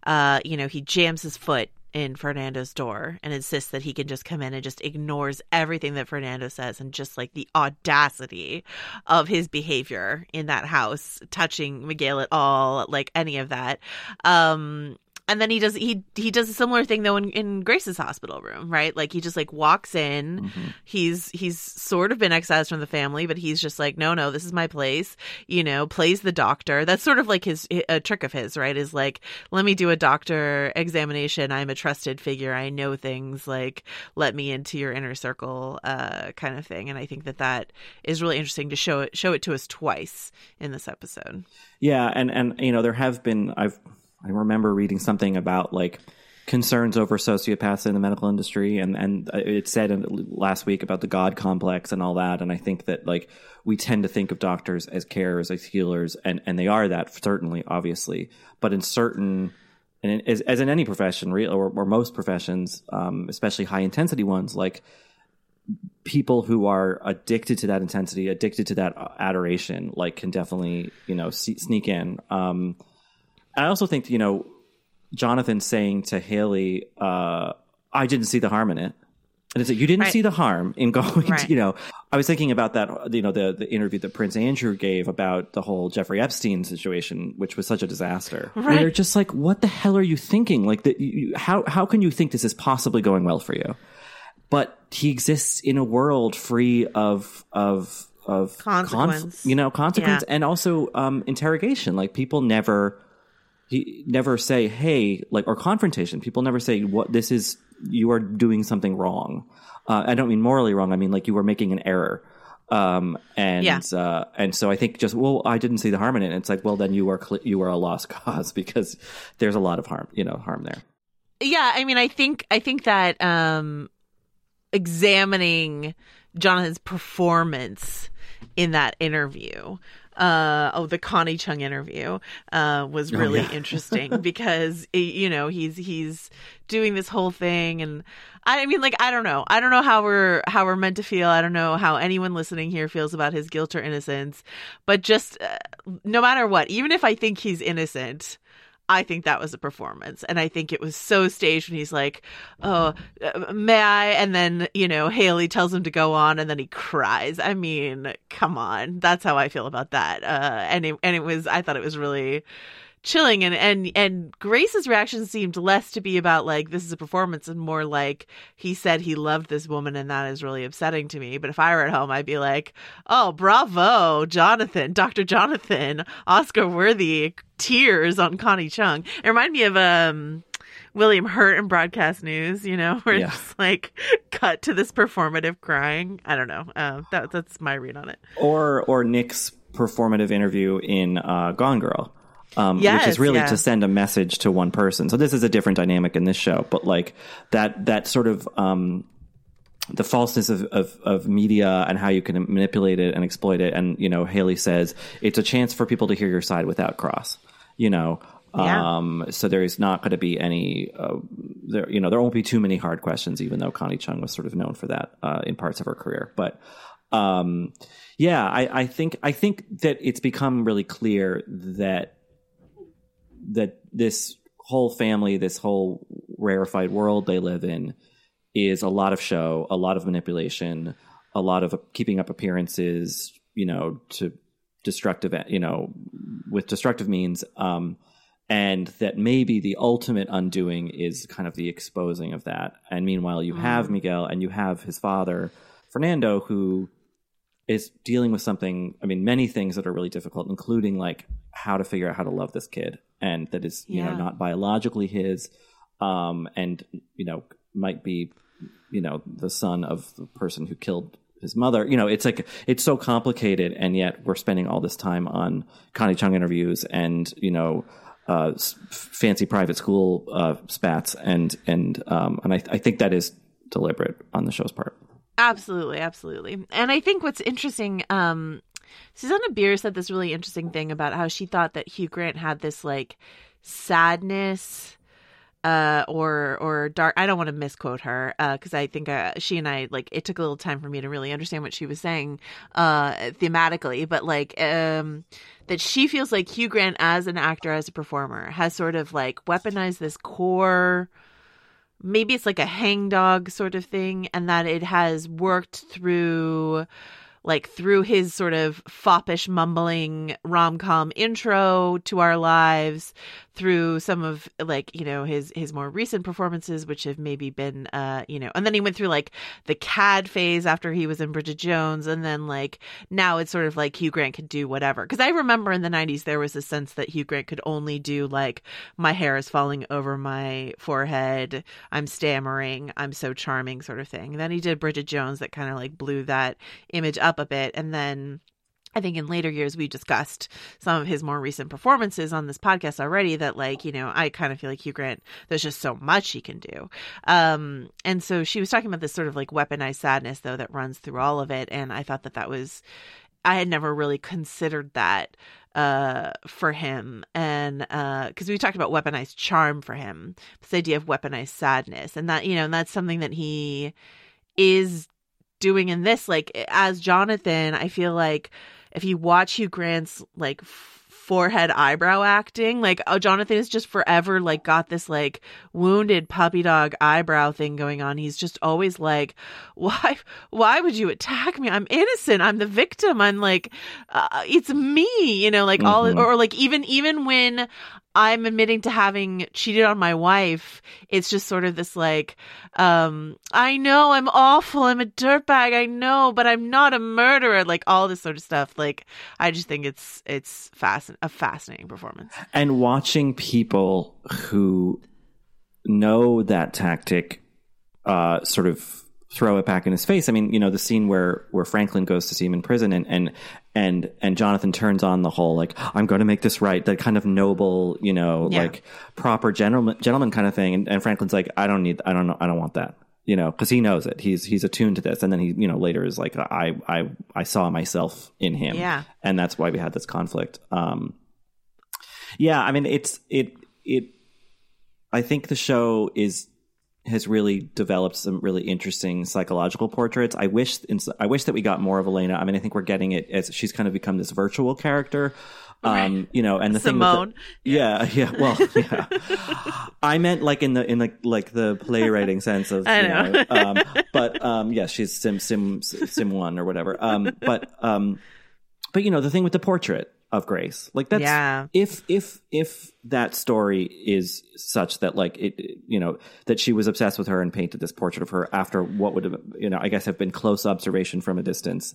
uh, you know he jams his foot in Fernando's door and insists that he can just come in and just ignores everything that Fernando says and just like the audacity of his behavior in that house, touching Miguel at all, like any of that. Um, and then he does he he does a similar thing though in, in Grace's hospital room, right? Like he just like walks in. Mm-hmm. He's he's sort of been excised from the family, but he's just like, no, no, this is my place. You know, plays the doctor. That's sort of like his a trick of his, right? Is like, let me do a doctor examination. I'm a trusted figure. I know things. Like, let me into your inner circle, uh, kind of thing. And I think that that is really interesting to show it show it to us twice in this episode. Yeah, and and you know there have been I've I remember reading something about like concerns over sociopaths in the medical industry and and it said last week about the god complex and all that and I think that like we tend to think of doctors as carers as healers and and they are that certainly obviously. But in certain and in, as, as in any profession real or, or most professions um, especially high intensity ones like people who are addicted to that intensity addicted to that adoration like can definitely you know sneak in. Um, I also think you know Jonathan saying to Haley, uh, "I didn't see the harm in it," and it's like you didn't Right. see the harm in [laughs] going. Right. To, you know, I was thinking about that. You know, the the interview that Prince Andrew gave about the whole Jeffrey Epstein situation, which was such a disaster. Right. you're just like, what the hell are you thinking? Like, that you, how how can you think this is possibly going well for you? But he exists in a world free of of of conf- Consequence. you know, consequence Yeah. and also um, interrogation. Like people never he never say hey like or confrontation. People never say what this is you are doing something wrong. Uh, i don't mean morally wrong. I mean like you were making an error. Um and Yeah. uh and so i think just well i didn't see the harm in it. And it's like well then you are cl- you are a lost [laughs] cause because there's a lot of harm you know harm there. Yeah. I mean i think i think that um examining jonathan's performance in that interview uh oh the connie chung interview uh was really yeah. [laughs] interesting because you know he's he's doing this whole thing and I mean, like, I don't know. I don't know how we're how we're meant to feel. I don't know how anyone listening here feels about his guilt or innocence. But just uh, no matter what, even if I think he's innocent, I think that was a performance. And I think it was so staged when he's like, oh, uh, may I? And then, you know, Haley tells him to go on and then he cries. I mean, come on. That's how I feel about that. Uh, and it, and it was, I thought it was really chilling and and and Grace's reaction seemed less to be about like this is a performance and more like he said he loved this woman and that is really upsetting to me but if I were at home I'd be like oh bravo Jonathan Dr. Jonathan Oscar worthy tears on Connie Chung it reminded me of um William Hurt in broadcast news, you know, [laughs] where Yeah. it's just like cut to this performative crying. I don't know. Um, that that's my read on it. or or nick's performative interview in uh gone girl um, which is really yeah. to send a message to one person. So this is a different dynamic in this show, but like that that sort of um, the falseness of, of, of media and how you can manipulate it and exploit it. And you know, Haley says it's a chance for people to hear your side without cross. You know. Yeah. Um, so there is not going to be any, uh, there, you know, there won't be too many hard questions, even though Connie Chung was sort of known for that, uh, in parts of her career. But, um, yeah, I, I think, I think that it's become really clear that that this whole family, this whole rarefied world they live in, is a lot of show, a lot of manipulation, a lot of keeping up appearances, you know, to destructive, you know, with destructive means. Um, and that maybe the ultimate undoing is kind of the exposing of that. And meanwhile, you have Miguel and you have his father, Fernando, who is dealing with something i mean many things that are really difficult including like how to figure out how to love this kid and that is you know not biologically his um and you know might be you know the son of the person who killed his mother. You know it's like it's so complicated and yet we're spending all this time on connie chung interviews and you know uh fancy private school uh spats and and um and i, I think that is deliberate on the show's part Absolutely, absolutely. And I think what's interesting, um, Susanna Bier said this really interesting thing about how she thought that Hugh Grant had this like sadness uh or or dark i don't want to misquote her uh because i think uh, she and i like it took a little time for me to really understand what she was saying uh thematically but like um that she feels like hugh grant as an actor as a performer has sort of like weaponized this core maybe it's like a hangdog sort of thing and that it has worked through like through his sort of foppish mumbling rom-com intro to our lives through some of like you know his his more recent performances which have maybe been uh you know and then he went through like the cad phase after he was in bridget jones and then like now it's sort of like hugh grant could do whatever. Because i remember in the 90s there was a sense that hugh grant could only do like my hair is falling over my forehead. I'm stammering. I'm so charming sort of thing. And then he did bridget jones that kind of like blew that image up a bit and then I think in later years we discussed some of his more recent performances on this podcast already that like, you know, I kind of feel like Hugh Grant there's just so much he can do. Um and so she was talking about this sort of like weaponized sadness though that runs through all of it and I thought that that was I had never really considered that uh for him and uh because we talked about weaponized charm for him this idea of weaponized sadness and that you know and that's something that he is doing in this like as jonathan i feel like if you watch hugh grant's like forehead eyebrow acting like oh jonathan is just forever like got this like wounded puppy dog eyebrow thing going on. He's just always like why why would you attack me? I'm innocent. I'm the victim. I'm like uh, it's me you know like all Mhm. or, or like even even when i'm admitting to having cheated on my wife. It's just sort of this like um i know i'm awful. I'm a dirtbag. I know but i'm not a murderer. Like all this sort of stuff. Like i just think it's it's fascin- a fascinating performance. And watching people who know that tactic uh, sort of throw it back in his face. I mean, you know, the scene where where Franklin goes to see him in prison and and and and Jonathan turns on the whole like I'm going to make this right, that kind of noble, you know, Yeah. like proper gentleman gentleman kind of thing. And, and Franklin's like, I don't need, I don't know, I don't want that. You know, because he knows it. He's he's attuned to this, and then he, you know, later is like, I I I saw myself in him, Yeah. and that's why we had this conflict. Um, yeah, I mean, it's it it. I think the show is has really developed some really interesting psychological portraits. I wish I wish that we got more of Elena. I mean, I think we're getting it as she's kind of become this virtual character. Um, you know, and the Simone. thing with the, yeah, [laughs] yeah, well, yeah. I meant like in the in the like the playwriting [laughs] sense of I you know. know, um, but um, yes, she's Sim Sim Sim one or whatever. Um, but um, but you know the thing with the portrait of Grace, like that's Yeah. if if if that story is such that like it you know that she was obsessed with her and painted this portrait of her after what would have you know I guess have been close observation from a distance,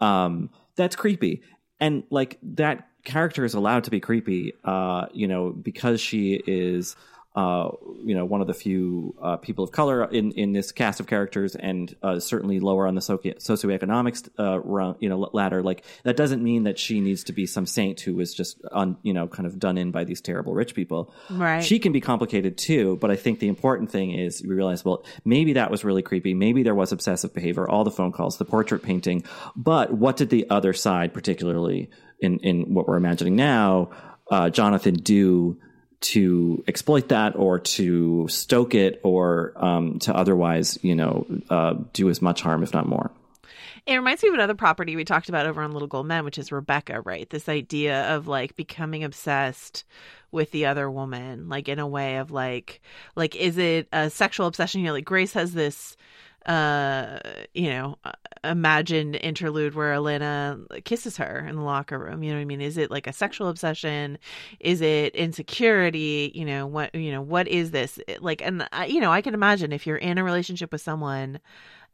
um, that's creepy and like that character is allowed to be creepy uh you know because she is uh you know one of the few uh people of color in in this cast of characters and uh certainly lower on the soci- socioeconomic uh you know ladder. Like that doesn't mean that she needs to be some saint who is just on you know kind of done in by these terrible rich people. Right. she can be complicated too but i think the important thing is we realize well maybe that was really creepy. Maybe there was obsessive behavior all the phone calls the portrait painting. But what did the other side particularly in in what we're imagining now uh, jonathan do to exploit that or to stoke it or um, to otherwise you know uh, do as much harm if not more It reminds me of another property we talked about over on Little Gold Men, which is Rebecca, right? This idea of like becoming obsessed with the other woman, like in a way of like, like is it a sexual obsession? You know, like Grace has this, uh, you know, uh, imagined interlude where Elena kisses her in the locker room. You know what I mean? Is it like a sexual obsession? Is it insecurity? You know what? You know what is this? Like, and I, you know, I can imagine if you're in a relationship with someone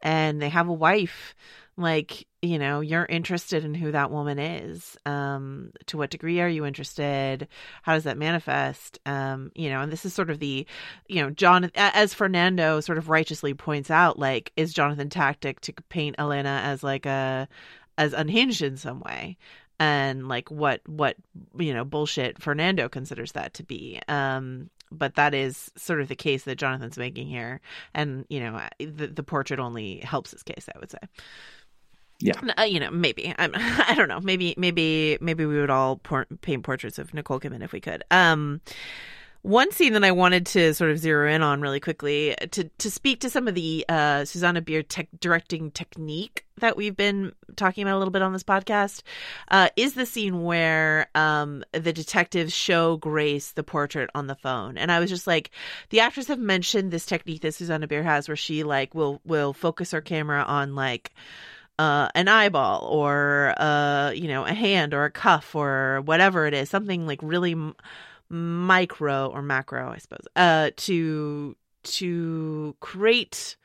and they have a wife like you know you're interested in who that woman is um to what degree are you interested? How does that manifest? Um you know and this is sort of the you know john as fernando sort of righteously points out like is jonathan tactic to paint elena as like a as unhinged in some way? And like what what you know bullshit fernando considers that to be. Um but that is sort of the case that jonathan's making here. And you know the, the portrait only helps his case i would say Yeah. Uh, you know, maybe I'm. [laughs] I don't know. Maybe, maybe, maybe we would all por- paint portraits of Nicole Kidman if we could. Um, one scene that I wanted to sort of zero in on really quickly to to speak to some of the uh, Susanna Bier tech directing technique that we've been talking about a little bit on this podcast uh, is the scene where um, the detectives show Grace the portrait on the phone, and I was just like, the actors have mentioned this technique that Susanna Bier has, where she like will will focus her camera on like uh, an eyeball or uh, you know a hand or a cuff or whatever it is, something like really m- micro or macro, I suppose, uh, to to create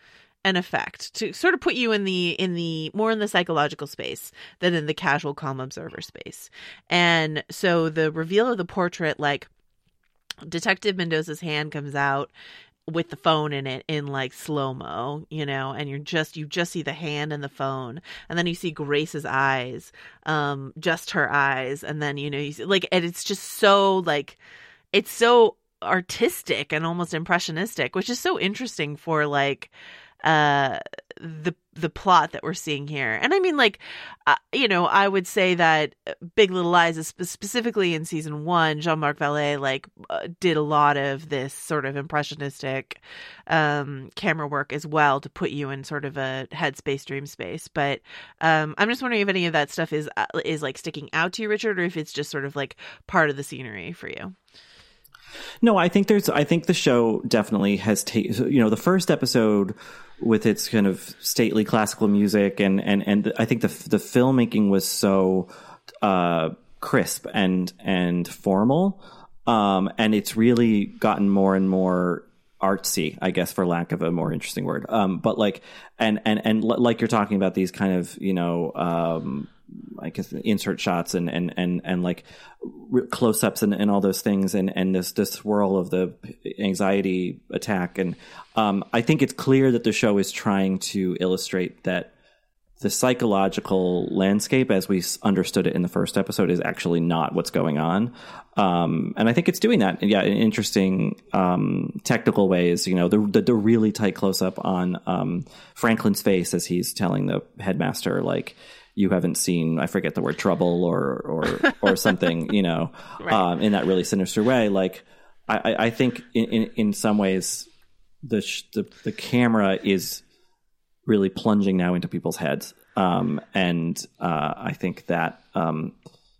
an effect to sort of put you in the in the more in the psychological space than in the casual calm observer space. And so the reveal of the portrait like detective mendoza's hand comes out with the phone in it in like slow mo, you know, and you're just you just see the hand and the phone, and then you see Grace's eyes, um, just her eyes, and then you know you see, like and it's just so like it's so artistic and almost impressionistic, which is so interesting for like uh the the plot that we're seeing here. And I mean like uh, you know, I would say that Big Little Lies is spe- specifically in season 1, Jean-Marc Vallée like uh, did a lot of this sort of impressionistic um camera work as well to put you in sort of a headspace dream space. But um I'm just wondering if any of that stuff is uh, is like sticking out to you Richard or if it's just sort of like part of the scenery for you. No, I think there's. I think the show definitely has taken. You know, the first episode with its kind of stately classical music and and and I think the the filmmaking was so uh, crisp and and formal, um, and it's really gotten more and more artsy, I guess, for lack of a more interesting word. Um, but like, and and and like you're talking about these kind of you know. Um, I guess insert shots and and and and like close ups and, and all those things and and this this swirl of the anxiety attack. And um, I think it's clear that the show is trying to illustrate that the psychological landscape as we understood it in the first episode is actually not what's going on. Um, and I think it's doing that yeah in interesting um, technical ways. You know the the, the really tight close up on um, Franklin's face as he's telling the headmaster like you haven't seen I forget the word trouble or or or something [laughs] you know right. um, in that really sinister way like I, I think in, in, in some ways the, the the camera is really plunging now into people's heads um, and uh, I think that um,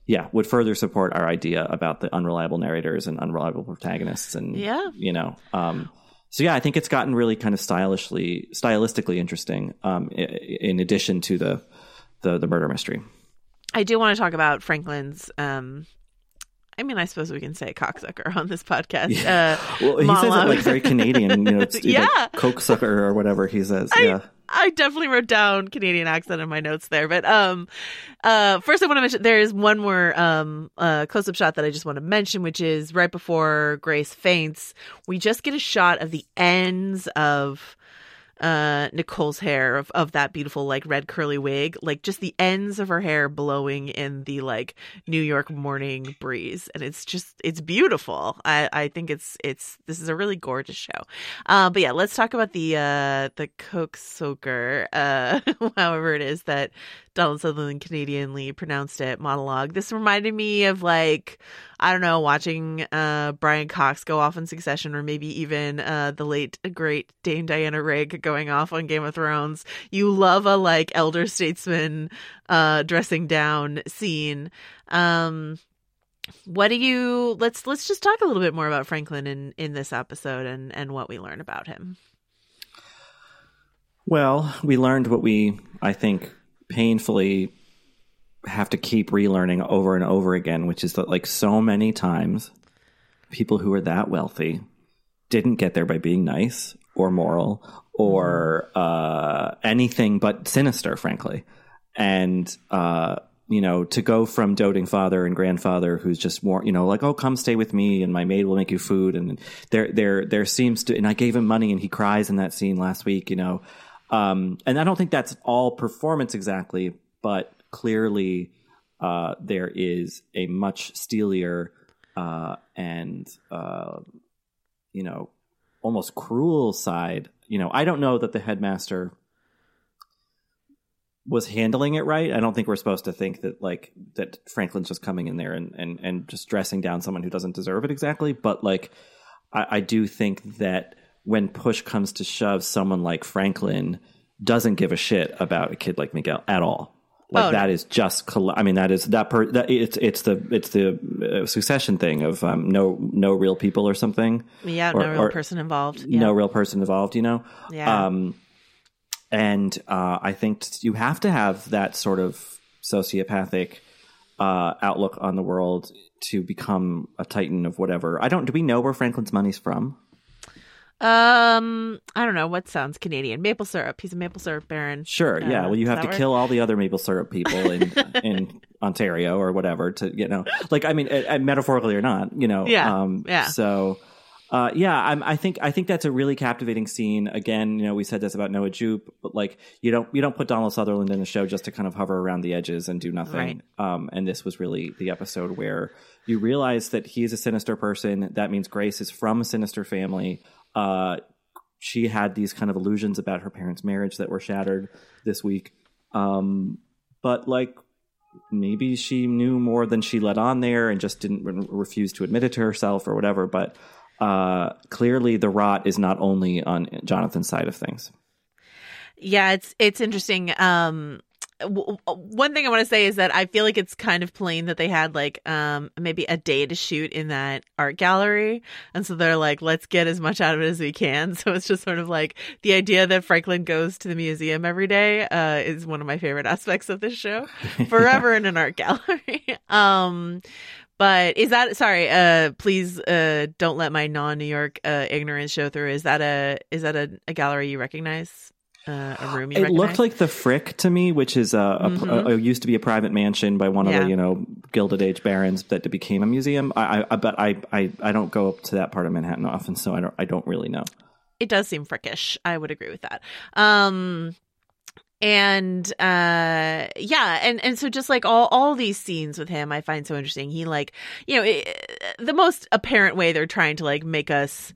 yeah would further support our idea about the unreliable narrators and unreliable protagonists and yeah you know um, so yeah, I think it's gotten really kind of stylishly, stylistically interesting. Um, in addition to the the the murder mystery. I do want to talk about Franklin's. Um, I mean, I suppose we can say cocksucker on this podcast. Yeah. Uh, well, he says it like very Canadian, you know, [laughs] it's, yeah, like cokesucker or whatever he says. I, yeah. I definitely wrote down Canadian accent in my notes there, but um, uh, first I want to mention there is one more um uh close up shot that I just want to mention, which is right before Grace faints. We just get a shot of the ends of uh Nicole's hair of, of that beautiful like red curly wig, like just the ends of her hair blowing in the like New York morning breeze. And it's just it's beautiful. I, I think it's it's this is a really gorgeous show. Uh but yeah, let's talk about the uh the Coke Soaker, uh [laughs] however it is that Donald Sutherland Canadianly pronounced it monologue. This reminded me of like I don't know, watching uh, Brian Cox go off in Succession, or maybe even uh, the late great Dame Diana Rigg going off on Game of Thrones. You love a like elder statesman uh, dressing down scene. Um, what do you let's let's just talk a little bit more about Franklin in in this episode and and what we learn about him. Well, we learned what we I think painfully have to keep relearning over and over again, which is that like so many times people who are that wealthy didn't get there by being nice or moral or uh, anything but sinister, frankly. And uh, you know, to go from doting father and grandfather who's just more, you know, like, oh, come stay with me and my maid will make you food. And there, there, there seems to, and I gave him money and he cries in that scene last week, you know. Um, and I don't think that's all performance exactly, but clearly uh, there is a much steelier uh, and uh, you know almost cruel side. You know, I don't know that the headmaster was handling it right. I don't think we're supposed to think that like that Franklin's just coming in there and and and just dressing down someone who doesn't deserve it exactly. But like, I, I do think that when push comes to shove, someone like Franklin doesn't give a shit about a kid like Miguel at all. Like Oh, that no. is just. I mean, that is that. Per, that it's it's the it's the uh, succession thing of um, no no real people or something. Yeah, Or- no real person involved. Yeah. No real person involved. You know. Yeah. Um, and uh, I think you have to have that sort of sociopathic uh, outlook on the world to become a titan of whatever. I don't. Do we know where Franklin's money's from? Um, I don't know what sounds Canadian. Maple syrup. He's a maple syrup baron. Sure. Yeah. Uh, well, you have to work? kill all the other maple syrup people in [laughs] in Ontario or whatever to you know, like I mean, uh, metaphorically or not, you know. Yeah, Um, yeah. So. Uh, yeah, I'm, I think I think that's a really captivating scene. Again, you know, we said this about Noah Jupe, but like you don't you don't put Donald Sutherland in the show just to kind of hover around the edges and do nothing. Right. Um, and this was really the episode where you realize that he's a sinister person. That means Grace is from a sinister family. Uh, she had these kind of illusions about her parents' marriage that were shattered this week. Um, but like maybe she knew more than she let on there and just didn't re- refuse to admit it to herself or whatever. But uh, clearly, the rot is not only on Jonathan's side of things. Yeah, it's it's interesting. Um, w- w- one thing I want to say is that I feel like it's kind of plain that they had like um maybe a day to shoot in that art gallery, and so they're like, let's get as much out of it as we can. [laughs] So it's just sort of like the idea that Franklin goes to the museum every day uh, is one of my favorite [laughs] aspects of this show. [laughs] Forever in an art gallery. um. But is that sorry? Uh, please, uh, don't let my non-New York uh, ignorance show through. Is that a is that a, a gallery you recognize? Uh, a room It looked like the Frick to me, which is a, a, Mhm. a- a- used to be a private mansion by one of the you know Gilded Age barons that became a museum. I, I, I but I, I, I don't go up to that part of Manhattan often, so I don't I don't really know. it does seem frickish. I would agree with that. Um and uh yeah and and so just like all all these scenes with him i find so interesting he like you know it, the most apparent way they're trying to like make us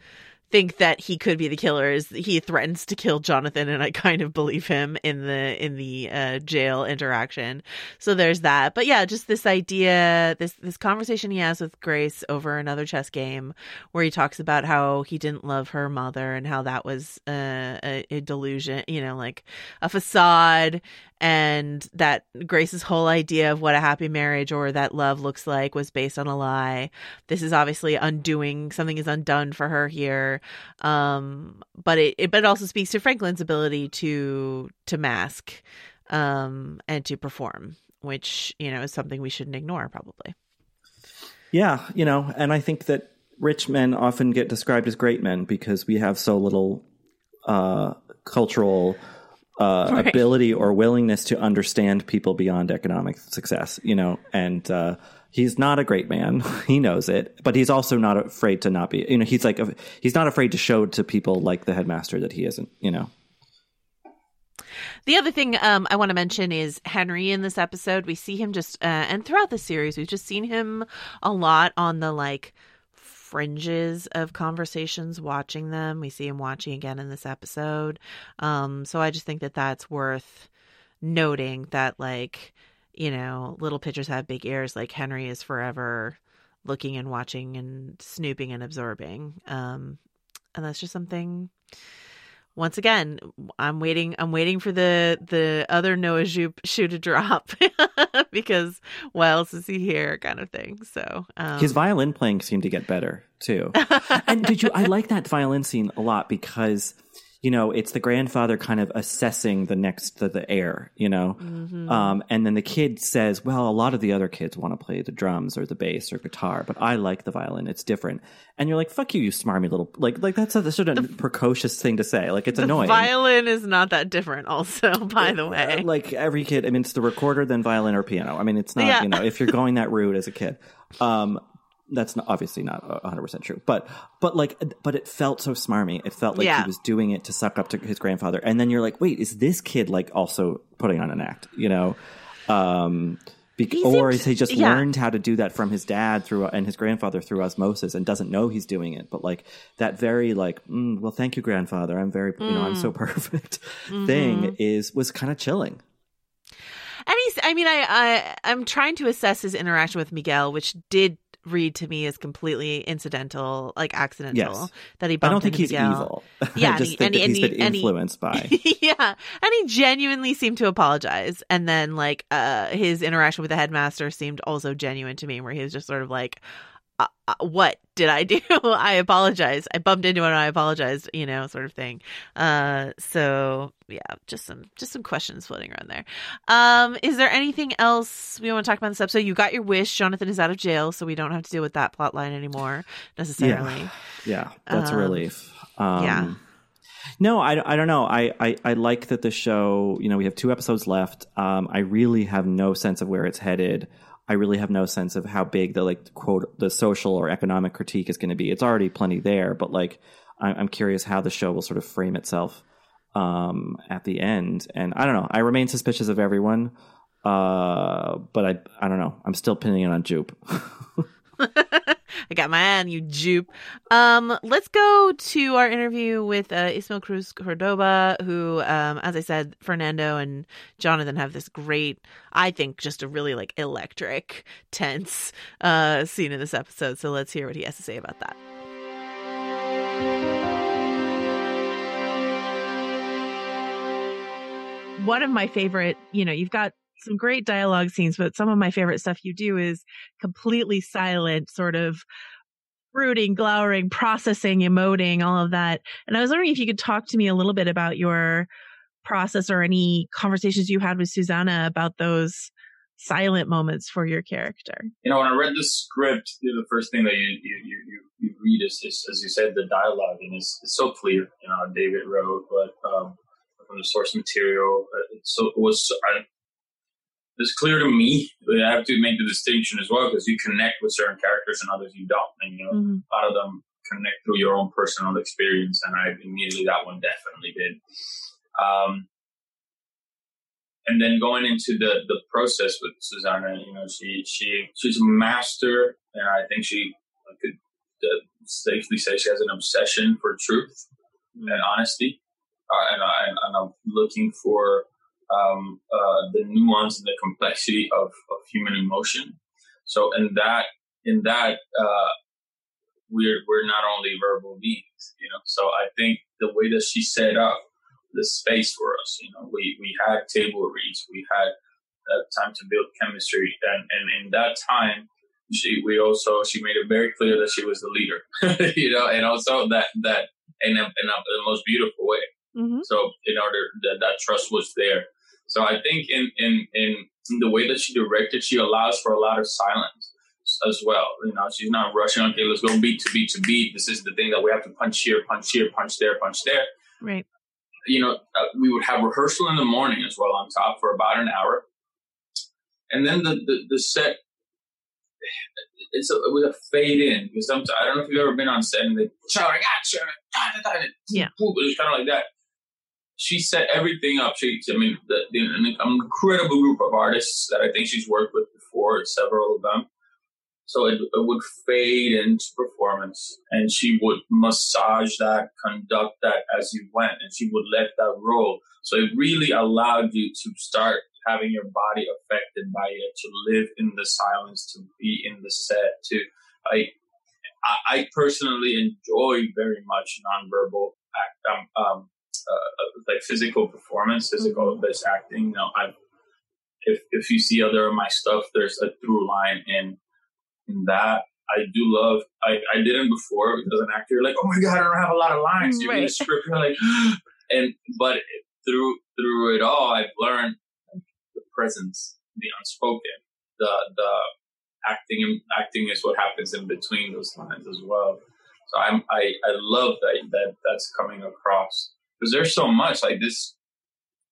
think that he could be the killer is he threatens to kill Jonathan and I kind of believe him in the in the uh, jail interaction. So there's that. But yeah, just this idea this this conversation he has with Grace over another chess game where he talks about how he didn't love her mother and how that was uh, a, a delusion, you know, like a facade and that Grace's whole idea of what a happy marriage or that love looks like was based on a lie. This is obviously undoing something is undone for her here. Um, but it, it but it also speaks to Franklin's ability to to mask um and to perform, which, you know, is something we shouldn't ignore probably. Yeah, you know, and I think that rich men often get described as great men because we have so little uh, cultural uh, Right. ability or willingness to understand people beyond economic success. You know, and uh, he's not a great man. [laughs] he knows it, but he's also not afraid to not be. You know, he's like he's not afraid to show to people like the headmaster that he isn't. You know. The other thing um, I want to mention is Henry in this episode. We see him just, uh, and throughout the series, we've just seen him a lot on the like fringes of conversations, watching them. We see him watching again in this episode. Um, so I just think that that's worth noting that, like, you know, little pitchers have big ears. Like Henry is forever looking and watching and snooping and absorbing. Um, and that's just something once again, I'm waiting. I'm waiting for the the other Noah Jupe shoe to drop [laughs] because why else is he here, kind of thing. So um, His violin playing seemed to get better too. [laughs] and did you? I like that violin scene a lot because you know it's the grandfather kind of assessing the next the, the heir. You know, mhm. um, and then the kid says, "Well, a lot of the other kids want to play the drums or the bass or guitar, but I like the violin. It's different." And you're like, "Fuck you, you smarmy little like like that's a that's sort of precocious thing to say. Like it's annoying." violin is not that different. Also, [laughs] by the way, like every kid, I mean, it's the recorder, then violin or piano. I mean, it's not, Yeah. you know, if you're going that route as a kid, um, that's not, obviously not 100% true. But, but like, but it felt so smarmy. It felt like Yeah. he was doing it to suck up to his grandfather. And then you're like, wait, is this kid like also putting on an act, you know? Um, be- He or seemed- is he just yeah. learned how to do that from his dad through and his grandfather through osmosis and doesn't know he's doing it? But like that very like, mm, well, thank you, grandfather. I'm very, you know, I'm so Mm. perfect [laughs] Mm-hmm. thing is was kind of chilling. And he's, I mean, I, I, I'm trying to assess his interaction with Miguel, which did read to me as completely incidental, like accidental. Yes. That he I don't think he's evil. [laughs] Yeah, I and just he- think and that he- he's and been he- and he- influenced by. [laughs] yeah, and he genuinely seemed to apologize, and then like uh, his interaction with the headmaster seemed also genuine to me, where he was just sort of like, uh, uh, "What did I do? [laughs] I apologize. I bumped into it. and I apologized." You know, sort of thing. Uh, so yeah, just some just some questions floating around there. Um, is there anything else we want to talk about in this episode? You got your wish. Jonathan is out of jail, so we don't have to deal with that plot line anymore necessarily. Yeah, that's a Um, relief. Um, yeah. No, I, I don't know. I, I, I like that the show, you know, we have two episodes left. Um, I really have no sense of where it's headed. I really have no sense of how big the like quote the social or economic critique is going to be. It's already plenty there, but like I'm curious how the show will sort of frame itself um, at the end. And I don't know. I remain suspicious of everyone, uh, but I I don't know. I'm still pinning it on Jupe. [laughs] [laughs] I got my eye on you, Jupe. Um, let's go to our interview with uh, Ismael Cruz Cordova, who, um, as I said, Fernando and Jonathan have this great, I think, just a really like electric, tense uh, scene in this episode. So let's hear what he has to say about that. One of my favorite, you know, you've got some great dialogue scenes, but some of my favorite stuff you do is completely silent, sort of brooding, glowering, processing, emoting, all of that. And I was wondering if you could talk to me a little bit about your process or any conversations you had with Susanna about those silent moments for your character. you know, when I read the script, the first thing that you you, you, you, read is, is, as you said, the dialogue, and it's, it's so clear. You know, David wrote, but um, from the source material, uh, so it was. I, it's clear to me. I have to make the distinction as well because you connect with certain characters and others you don't. And you know, Mhm. a lot of them connect through your own personal experience, and I immediately that one definitely did. Um, and then going into the the process with Susanna, you know, she she she's a master, and I think she I could uh, safely say she has an obsession for truth and honesty, uh, and, I, and I'm looking for um, uh, the nuance and the complexity of, of human emotion. So in that in that uh, we're we're not only verbal beings, you know. So I think the way that she set up the space for us, you know, we we had table reads, we had uh, time to build chemistry, and and in that time, she we also she made it very clear that she was the leader, [laughs] you know, and also that that in a, in a, the most beautiful way. Mm-hmm. So in order that that trust was there. So I think in in in the way that she directed, she allows for a lot of silence as well. You know, she's not rushing. Okay, let's go beat to beat to beat. This is the thing that we have to punch here, punch here, punch there, punch there. Right. You know, uh, we would have rehearsal in the morning as well on top for about an hour, and then the the, the set. It's a, it was a fade in because sometimes I don't know if you've ever been on set and they shout like action, Yeah. it was kind of like that she set everything up. She, I mean, the, the, an incredible group of artists that I think she's worked with before, several of them. So it, it would fade into performance, and she would massage that, conduct that as you went, and she would let that roll. So it really allowed you to start having your body affected by it, to live in the silence, to be in the set, to. I, I personally enjoy very much nonverbal act, um, um, like physical performance, physical based acting. You know, I if if you see other of my stuff, there's a through line in in that. I do love. I I didn't before because an actor. You're like, oh my god, I don't have a lot of lines. You read the Right. script, you're like, [gasps] and but through through it all, I've learned the presence, the unspoken, the the acting. Acting is what happens in between those lines as well. So I'm I I love that that that's coming across because there's so much like this.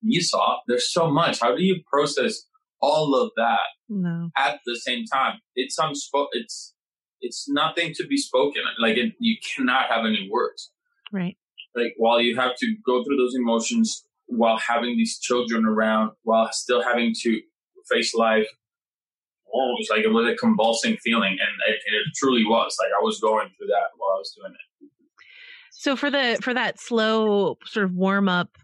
You saw there's so much. How do you process all of that No. at the same time? It's unspoken. It's it's nothing to be spoken. Like it, you cannot have any words. Right. Like while you have to go through those emotions while having these children around, while still having to face life. Oh, it's like it was a convulsing feeling, and it, and it truly was. Like I was going through that while I was doing it. So for the for that slow sort of warm up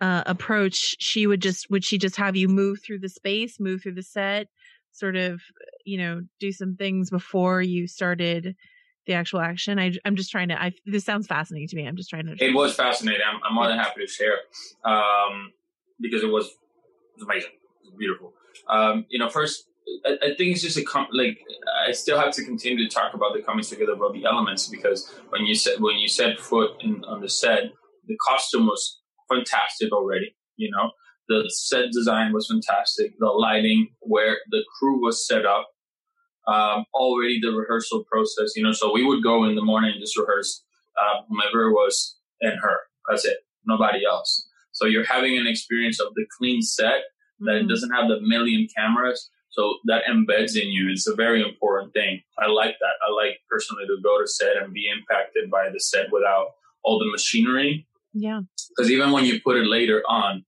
uh, approach, she would just would she just have you move through the space, move through the set, sort of you know do some things before you started the actual action. I, I'm just trying to. I this sounds fascinating to me. I'm just trying to. It was fascinating. I'm, I'm more than happy to share um, because it was, it was amazing. It was beautiful. Um, you know, first I, I, think it's just a com- like I still have to continue to talk about the coming together of the elements because when you said when you set foot in, on the set, the costume was fantastic already. You know, the set design was fantastic. The lighting, where the crew was set up, um, already the rehearsal process. You know, so we would go in the morning and just rehearse uh, whomever was and her. That's it. Nobody else. So you're having an experience of the clean set that mm-hmm. doesn't have the million cameras so that embeds in you. It's a very important thing. I like that. I like personally to go to set and be impacted by the set without all the machinery. Yeah. Because even when you put it later on,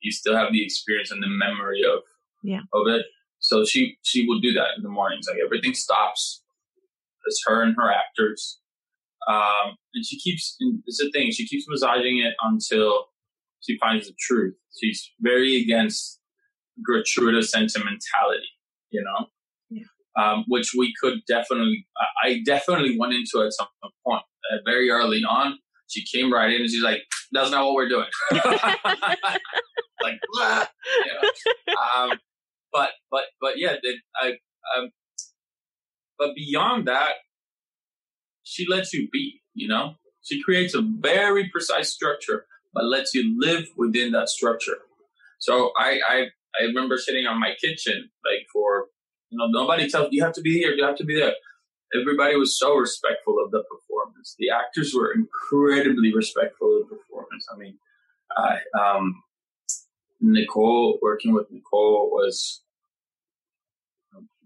you still have the experience and the memory of yeah of it. So she she will do that in the mornings. Like everything stops. It's her and her actors. Um, and she keeps, it's a thing, she keeps massaging it until she finds the truth. She's very against gratuitous sentimentality, you know, yeah. um, which we could definitely, I definitely went into at some point uh, very early on. She came right in and she's like, that's not what we're doing. [laughs] like, um, but, but, but yeah, the, I, um, but beyond that, she lets you be, you know, she creates a very precise structure, but lets you live within that structure. So I, I I remember sitting on my kitchen, like for, you know, nobody tells you have to be here, you have to be there. Everybody was so respectful of the performance. The actors were incredibly respectful of the performance. I mean, I, um, Nicole, working with Nicole was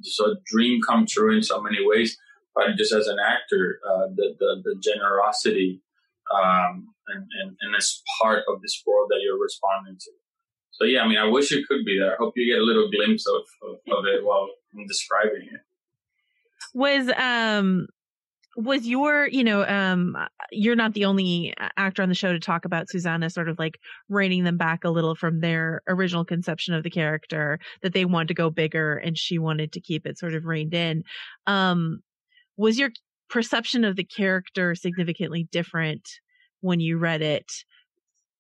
just a dream come true in so many ways. But just as an actor, uh, the, the, the generosity um, and, and, and as part of this world that you're responding to so yeah, I mean, I wish it could be there. I hope you get a little glimpse of, of, of it while I'm describing it. Was um was your you know um you're not the only actor on the show to talk about Susanna sort of like reining them back a little from their original conception of the character that they wanted to go bigger and she wanted to keep it sort of reined in um was your perception of the character significantly different when you read it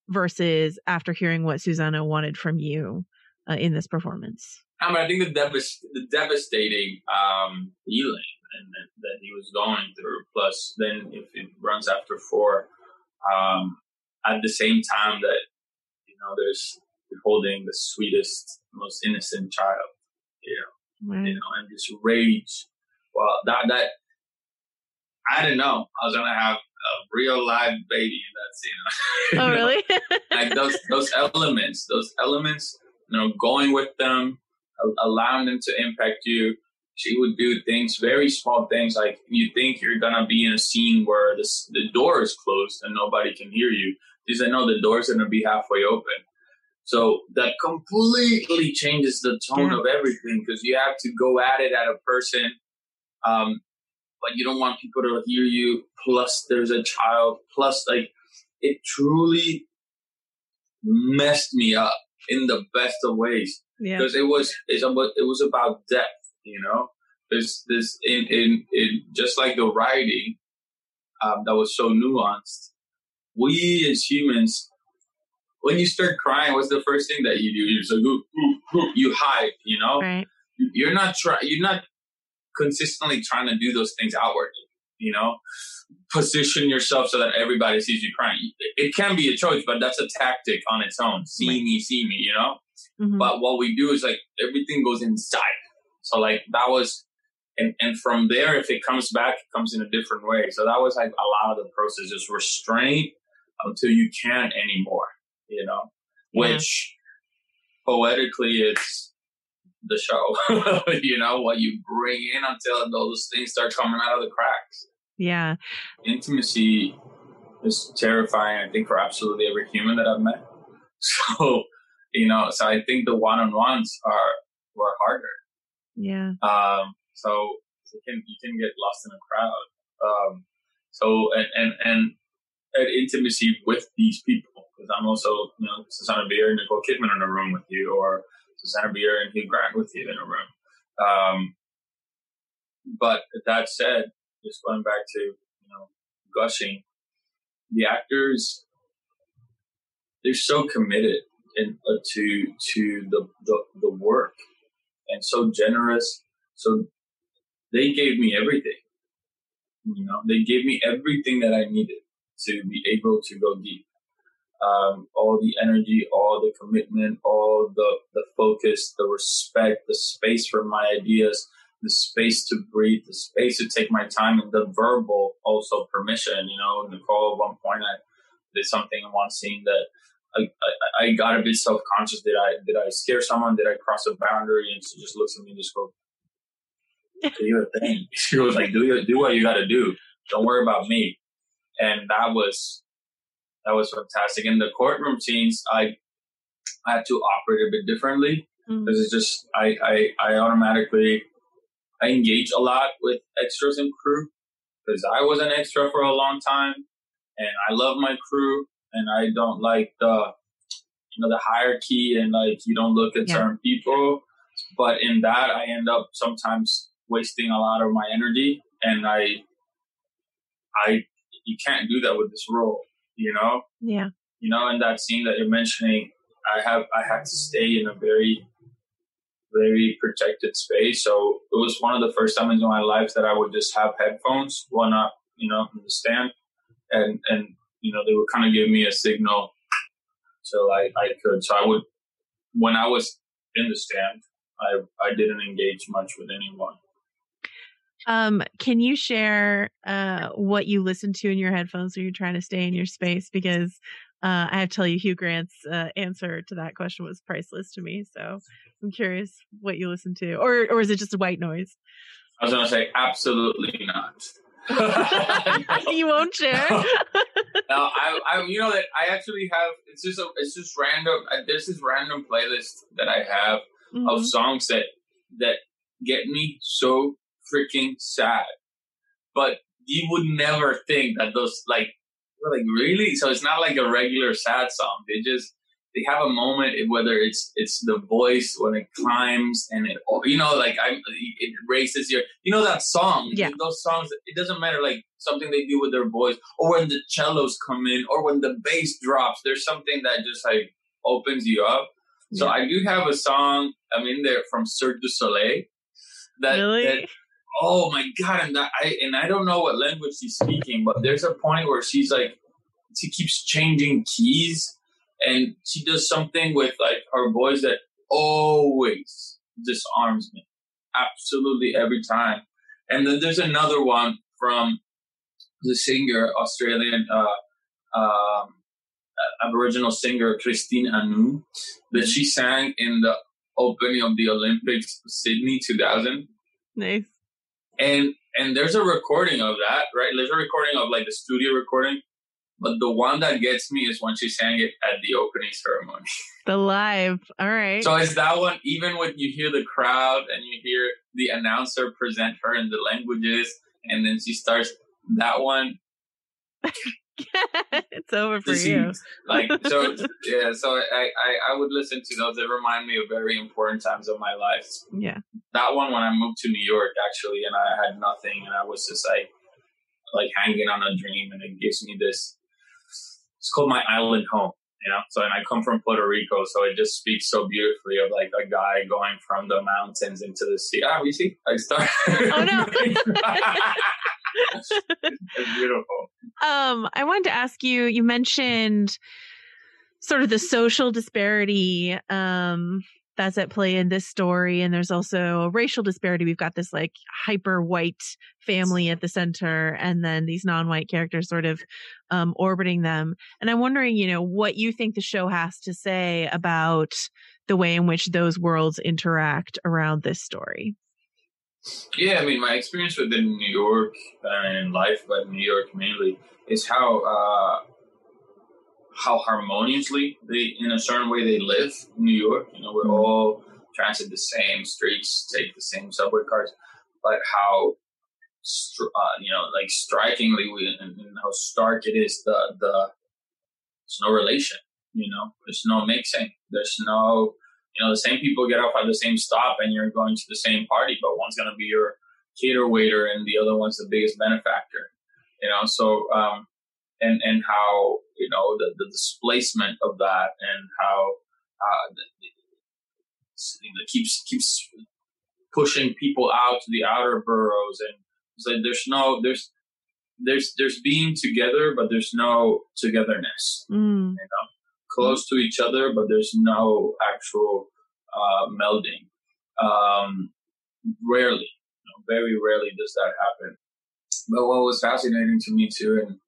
versus after hearing what Susanna wanted from you uh, in this performance? I mean, I think the, devast- the devastating um, healing and that, that, he was going through, plus then if it runs after four, um, at the same time that you know there's holding the sweetest, most innocent child, you know, right. you know, and this rage. Well, that that I didn't know I was gonna have a real live baby in that scene. [laughs] oh, really? like those those elements, those elements, you know, going with them, allowing them to impact you. She would do things, very small things, like you think you're gonna be in a scene where the the door is closed and nobody can hear you. She said, "No, the door's gonna be halfway open." So that completely changes the tone yeah. of everything because you have to go at it at a person um, but you don't want people to hear you. Plus, there's a child. Plus, like, it truly messed me up in the best of ways because yeah. it was it's about it was about depth. You know, there's this in in in just like the writing um, that was so nuanced. We as humans, when you start crying, what's the first thing that you do? You just like, ooh, ooh, ooh, you hide. You know, right. you're not trying. You're not consistently trying to do those things outwardly, you know, position yourself so that everybody sees you crying. It can be a choice, but that's a tactic on its own. See right. me, see me, you know? Mm-hmm. But what we do is like everything goes inside. So like that was, and, and from there, if it comes back, it comes in a different way. So that was like a lot of the process, just restraint until you can't anymore, you know, yeah. which poetically it's, the show. [laughs] you know, what you bring in until those things start coming out of the cracks. Yeah. Intimacy is terrifying, I think, for absolutely every human that I've met. [laughs] So, you know, so I think the one on ones are were harder. Yeah. Um, so you can you can get lost in a crowd. Um, so and and and, and intimacy with these people because I'm also, you know, Susanna Bier and Nicole Kidman in a room with you, or Susanna Bier and Hugh Grant with you in a room. Um, but that said, just going back to you know gushing, the actors they're so committed in, uh, to to the, the the work and so generous. So they gave me everything. You know, they gave me everything that I needed to be able to go deep. Um, all the energy, all the commitment, all the, the focus, the respect, the space for my ideas, the space to breathe, the space to take my time, and the verbal also permission. You know, Nicole, at one point, I did something in one scene that I, I, I got a bit self conscious. Did I did I scare someone? Did I cross a boundary? And she just looks at me and just goes, "Do your thing." [laughs] She was like, "Do you do what you got to do. Don't worry about me." And that was that was fantastic. In the courtroom scenes, I I had to operate a bit differently because mm-hmm. it's just I, I I automatically I engage a lot with extras and crew because I was an extra for a long time and I love my crew and I don't like the you know the hierarchy and like you don't look at yeah. certain people. But in that, I end up sometimes wasting a lot of my energy, and I I you can't do that with this role, you know. Yeah. You know, in that scene that you're mentioning, I have I had to stay in a very very protected space. So it was one of the first times in my life that I would just have headphones, one up, you know, in the stand, and and you know, they would kind of give me a signal so I, I could. So I would, when I was in the stand, I, I didn't engage much with anyone. Um, can you share uh, what you listen to in your headphones when you're trying to stay in your space? Because uh, I have to tell you, Hugh Grant's uh, answer to that question was priceless to me. So I'm curious what you listen to, or or is it just a white noise? I was going to say absolutely not. [laughs] you won't share. [laughs] no, I, I, you know that I actually have. It's just a, it's just random. Uh, there's this random playlist that I have mm-hmm. of songs that that get me so freaking sad. But you would never think that those like like really. So it's not like a regular sad song. They just they have a moment eh, whether it's it's the voice when it climbs and it you know like I eh, it raises your you know that song yeah those songs it doesn't matter like something they do with their voice or when the cellos come in or when the bass drops there's something that just like opens you up so yeah. I do have a song I'm in there from Cirque du Soleil that, really? that oh my god and I and I don't know what language she's speaking but there's a point where she's like she keeps changing keys and she does something with like her voice that always disarms me. Absolutely every time. And then there's another one from the singer australian uh, um, aboriginal singer christine anu that she sang in the opening of the olympics sydney 2000 nice and and there's a recording of that right there's a recording of like the studio recording but the one that gets me is when she sang it at the opening ceremony. The live. All right. So it's that one, even when you hear the crowd and you hear the announcer present her in the languages, and then she starts that one. [laughs] it's over for you. Like so, [laughs] yeah. So I, I I would listen to those. They remind me of very important times of my life. Yeah. That one when I moved to New York actually, and I had nothing, and I was just like like hanging on a dream, and it gives me this it's called My Island Home. You know, so and I come from Puerto Rico, so it just speaks so beautifully of like a guy going from the mountains into the sea. Ah, you see, I start. Oh no, [laughs] it's beautiful. Um, I wanted to ask you. You mentioned sort of the social disparity um that's at play in this story. And there's also a racial disparity. We've got this like hyper white family at the center and then these non-white characters sort of um, orbiting them. And I'm wondering, you know, what you think the show has to say about the way in which those worlds interact around this story. Yeah, I mean, my experience within New York and life, but New York mainly, is how uh, how harmoniously they, in a certain way, they live in New York. You know, we're mm-hmm. all transit the same streets, take the same subway cars, but how, uh, you know, like strikingly, we, and, and, how stark it is. The the there's no relation. You know, there's no mixing. There's no, you know, the same people get off at the same stop and you're going to the same party, but one's going to be your cater waiter and the other one's the biggest benefactor. You know, so, um, and, and how, you know, the, the displacement of that and how, uh, know, keeps, keeps pushing people out to the outer boroughs and it's like there's no there's there's there's being together but there's no togetherness Mm. you know? Close to each other but there's no actual uh, melding. Um, rarely you know, very rarely does that happen. But what was fascinating to me too and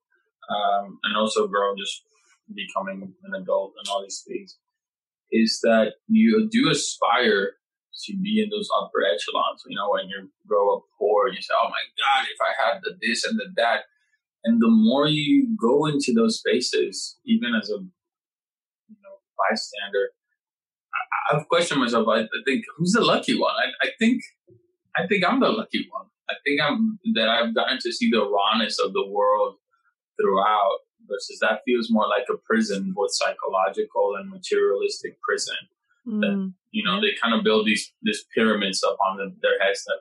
um, and also growing just becoming an adult and all these things is that you do aspire to be in those upper echelons. You know, when you grow up poor, you say, "Oh my God, if I had the this and the that," and the more you go into those spaces, even as a you know bystander, I, I've questioned myself. I, I think, who's the lucky one? I, I think, I think I'm the lucky one. I think I'm that I've gotten to see the rawness of the world throughout. Versus that feels more like a prison, both psychological and materialistic prison Mm. you know they kind of build these these pyramids up on the, their heads that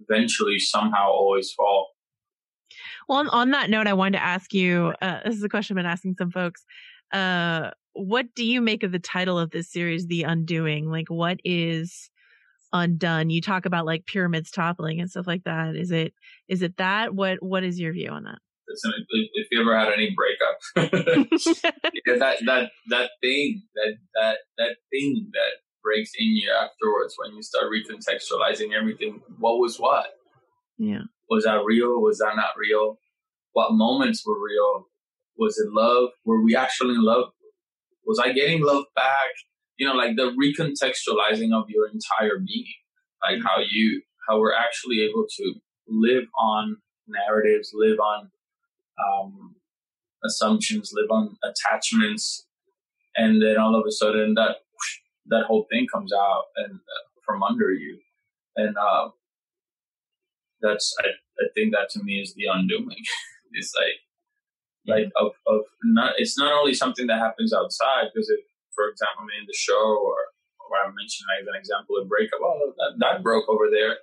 eventually somehow always fall Well, on, on that note, I wanted to ask you. Uh, this is a question I've been asking some folks. Uh, what do you make of the title of this series, "The Undoing"? Like, what is undone? You talk about like pyramids toppling and stuff like that. Is it is it that? What what is your view on that? If, if you ever had any breakup [laughs] [laughs] yeah, that that that thing that that that thing that breaks in you afterwards when you start recontextualizing everything what was what? Yeah. was that real? Was that not real? What moments were real? Was it love? Were we actually in love? Was i getting love back? You know like the recontextualizing of your entire being like mm-hmm. how you how we're actually able to live on narratives live on um, assumptions live on attachments and then all of a sudden that that whole thing comes out and uh, from under you. And uh, that's I, I think that to me is the undoing. [laughs] It's like like of, of not it's not only something that happens outside because if for example in the show or or I mentioned as an example of breakup oh that, that broke over there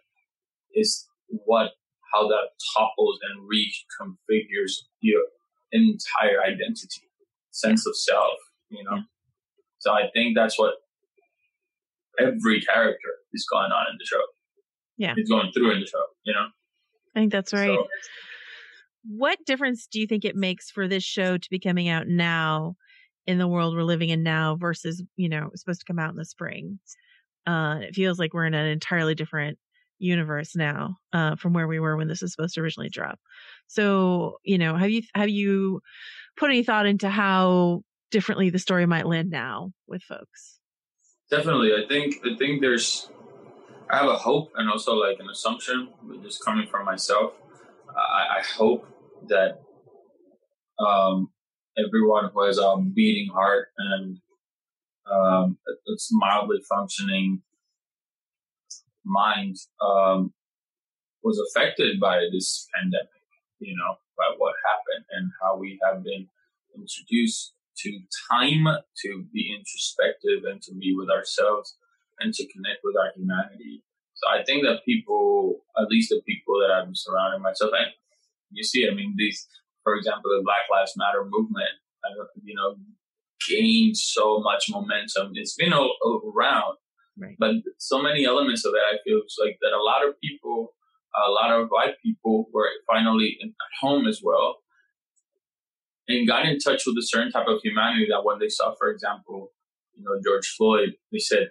is what how that topples and reconfigures your entire identity sense of self you know so I think that's what every character is going on in the show Yeah. is going through in the show you know I think that's right. So- what difference do you think it makes for this show to be coming out now in the world we're living in now versus, you know, it's supposed to come out in the spring? Uh, it feels like we're in an entirely different universe now, uh, from where we were when this was supposed to originally drop. So, you know, have you, have you put any thought into how differently the story might land now with folks? Definitely, I think I think there's I have a hope and also like an assumption, just coming from myself. I, I hope that um, everyone who has a beating heart and um, it's mildly functioning mind um, was affected by this pandemic. You know, by what happened and how we have been introduced to time to be introspective and to be with ourselves and to connect with our humanity. So I think that people, at least the people that I'm surrounding myself, and you see, I mean, these, for example, the Black Lives Matter movement, you know, gained so much momentum. It's been all around, Right. but so many elements of it, I feel it's like that a lot of people, a lot of white people were finally at home as well and got in touch with a certain type of humanity that when they saw, for example, you know, George Floyd, they said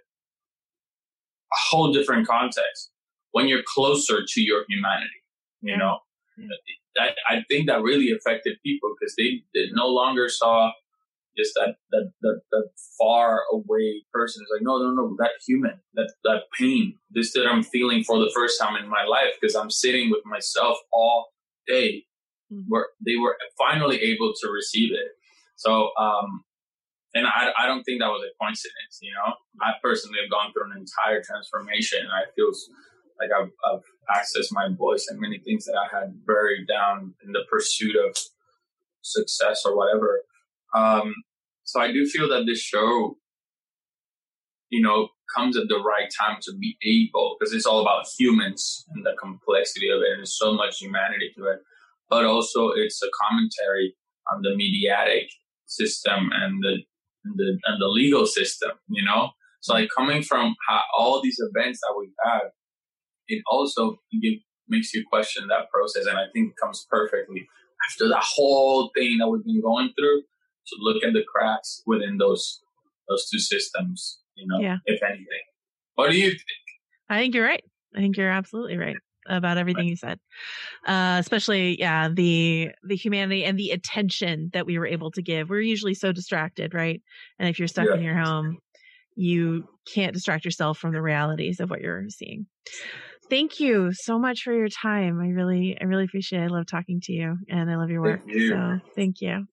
a whole different context when you're closer to your humanity, you know. I, I think that really affected people because they, they no longer saw just that, that, that, that far away person. is like, no, no, no, that human, that, that pain, this that I'm feeling for the first time in my life because I'm sitting with myself all day where they were finally able to receive it. So, um, and I, I don't think that was a coincidence, you know. I personally have gone through an entire transformation, and I feel like I've, I've accessed my voice and many things that I had buried down in the pursuit of success or whatever. Um, so I do feel that this show, you know, comes at the right time to be able, because it's all about humans and the complexity of it, and there's so much humanity to it. But also, it's a commentary on the mediatic system and the and the and the legal system. You know, so like coming from how, all these events that we've had, it also give, makes you question that process, and I think it comes perfectly after that whole thing that we've been going through to look at the cracks within those those two systems you know Yeah. if anything what do you think I think you're right. I think you're absolutely right about everything you said. Uh, especially, yeah, the the humanity and the attention that we were able to give. We're usually so distracted, right? And if you're stuck in your home, you can't distract yourself from the realities of what you're seeing. Thank you so much for your time. I really, I really appreciate it. I love talking to you and I love your work. Thank. So thank you.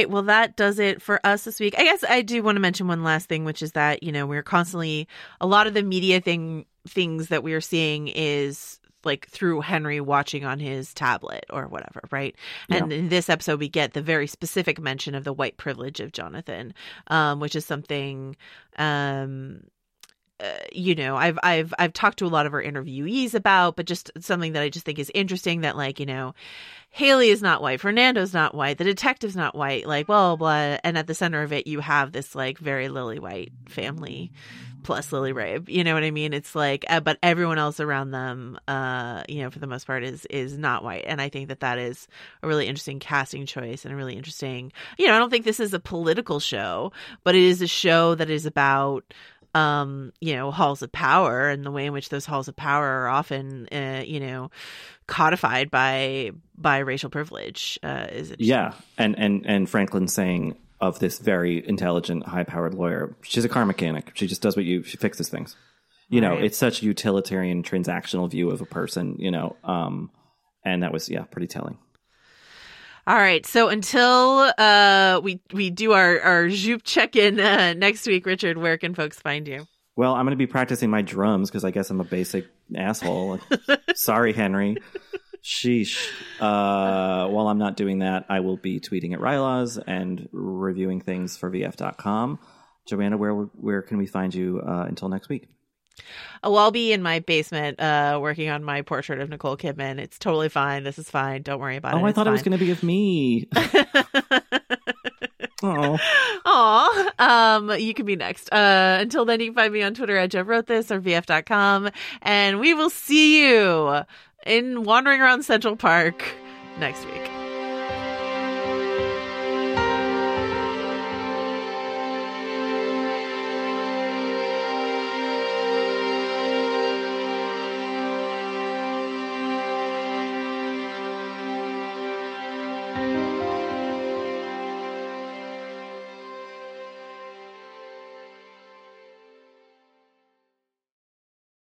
Right. Well, that does it for us this week. I guess I do want to mention one last thing, which is that, you know, we're constantly a lot of the media thing things that we are seeing is like through Henry watching on his tablet or whatever, right? And in this episode we get the very specific mention of the white privilege of Jonathan, um, which is something um uh, you know i've i've i've talked to a lot of our interviewees about but just something that i just think is interesting that like you know haley is not white fernando's not white the detective's not white like blah blah blah. And at the center of it you have this like very lily white family plus lily rabe you know what i mean? It's like uh, but everyone else around them uh you know for the most part is is not white. And i think that that is a really interesting casting choice and a really interesting you know i don't think this is a political show but it is a show that is about um you know halls of power and the way in which those halls of power are often uh, you know codified by by racial privilege uh is it Yeah, and and and Franklin saying of this very intelligent, high-powered lawyer, she's a car mechanic. She just does what you. She fixes things. You know, Right. it's such a utilitarian, transactional view of a person. You know, um, and that was yeah, pretty telling. All right so until uh we we do our our Joop check-in uh, next week richard where can folks find you Well, I'm going to be practicing my drums because I guess I'm a basic asshole. [laughs] Sorry, Henry. Sheesh. Uh, while I'm not doing that, I will be tweeting at Rilaws and reviewing things for VF.com. Joanna, where where can we find you uh, until next week? Oh i'll be in my basement uh working on my portrait of nicole kidman it's totally fine this is fine don't worry about it Oh, I thought it was going to be of me. [laughs] oh, Aw. Um, you can be next. Uh, until then, you can find me on Twitter at Jeff wrote this or VF.com. And we will see you in wandering around Central Park next week.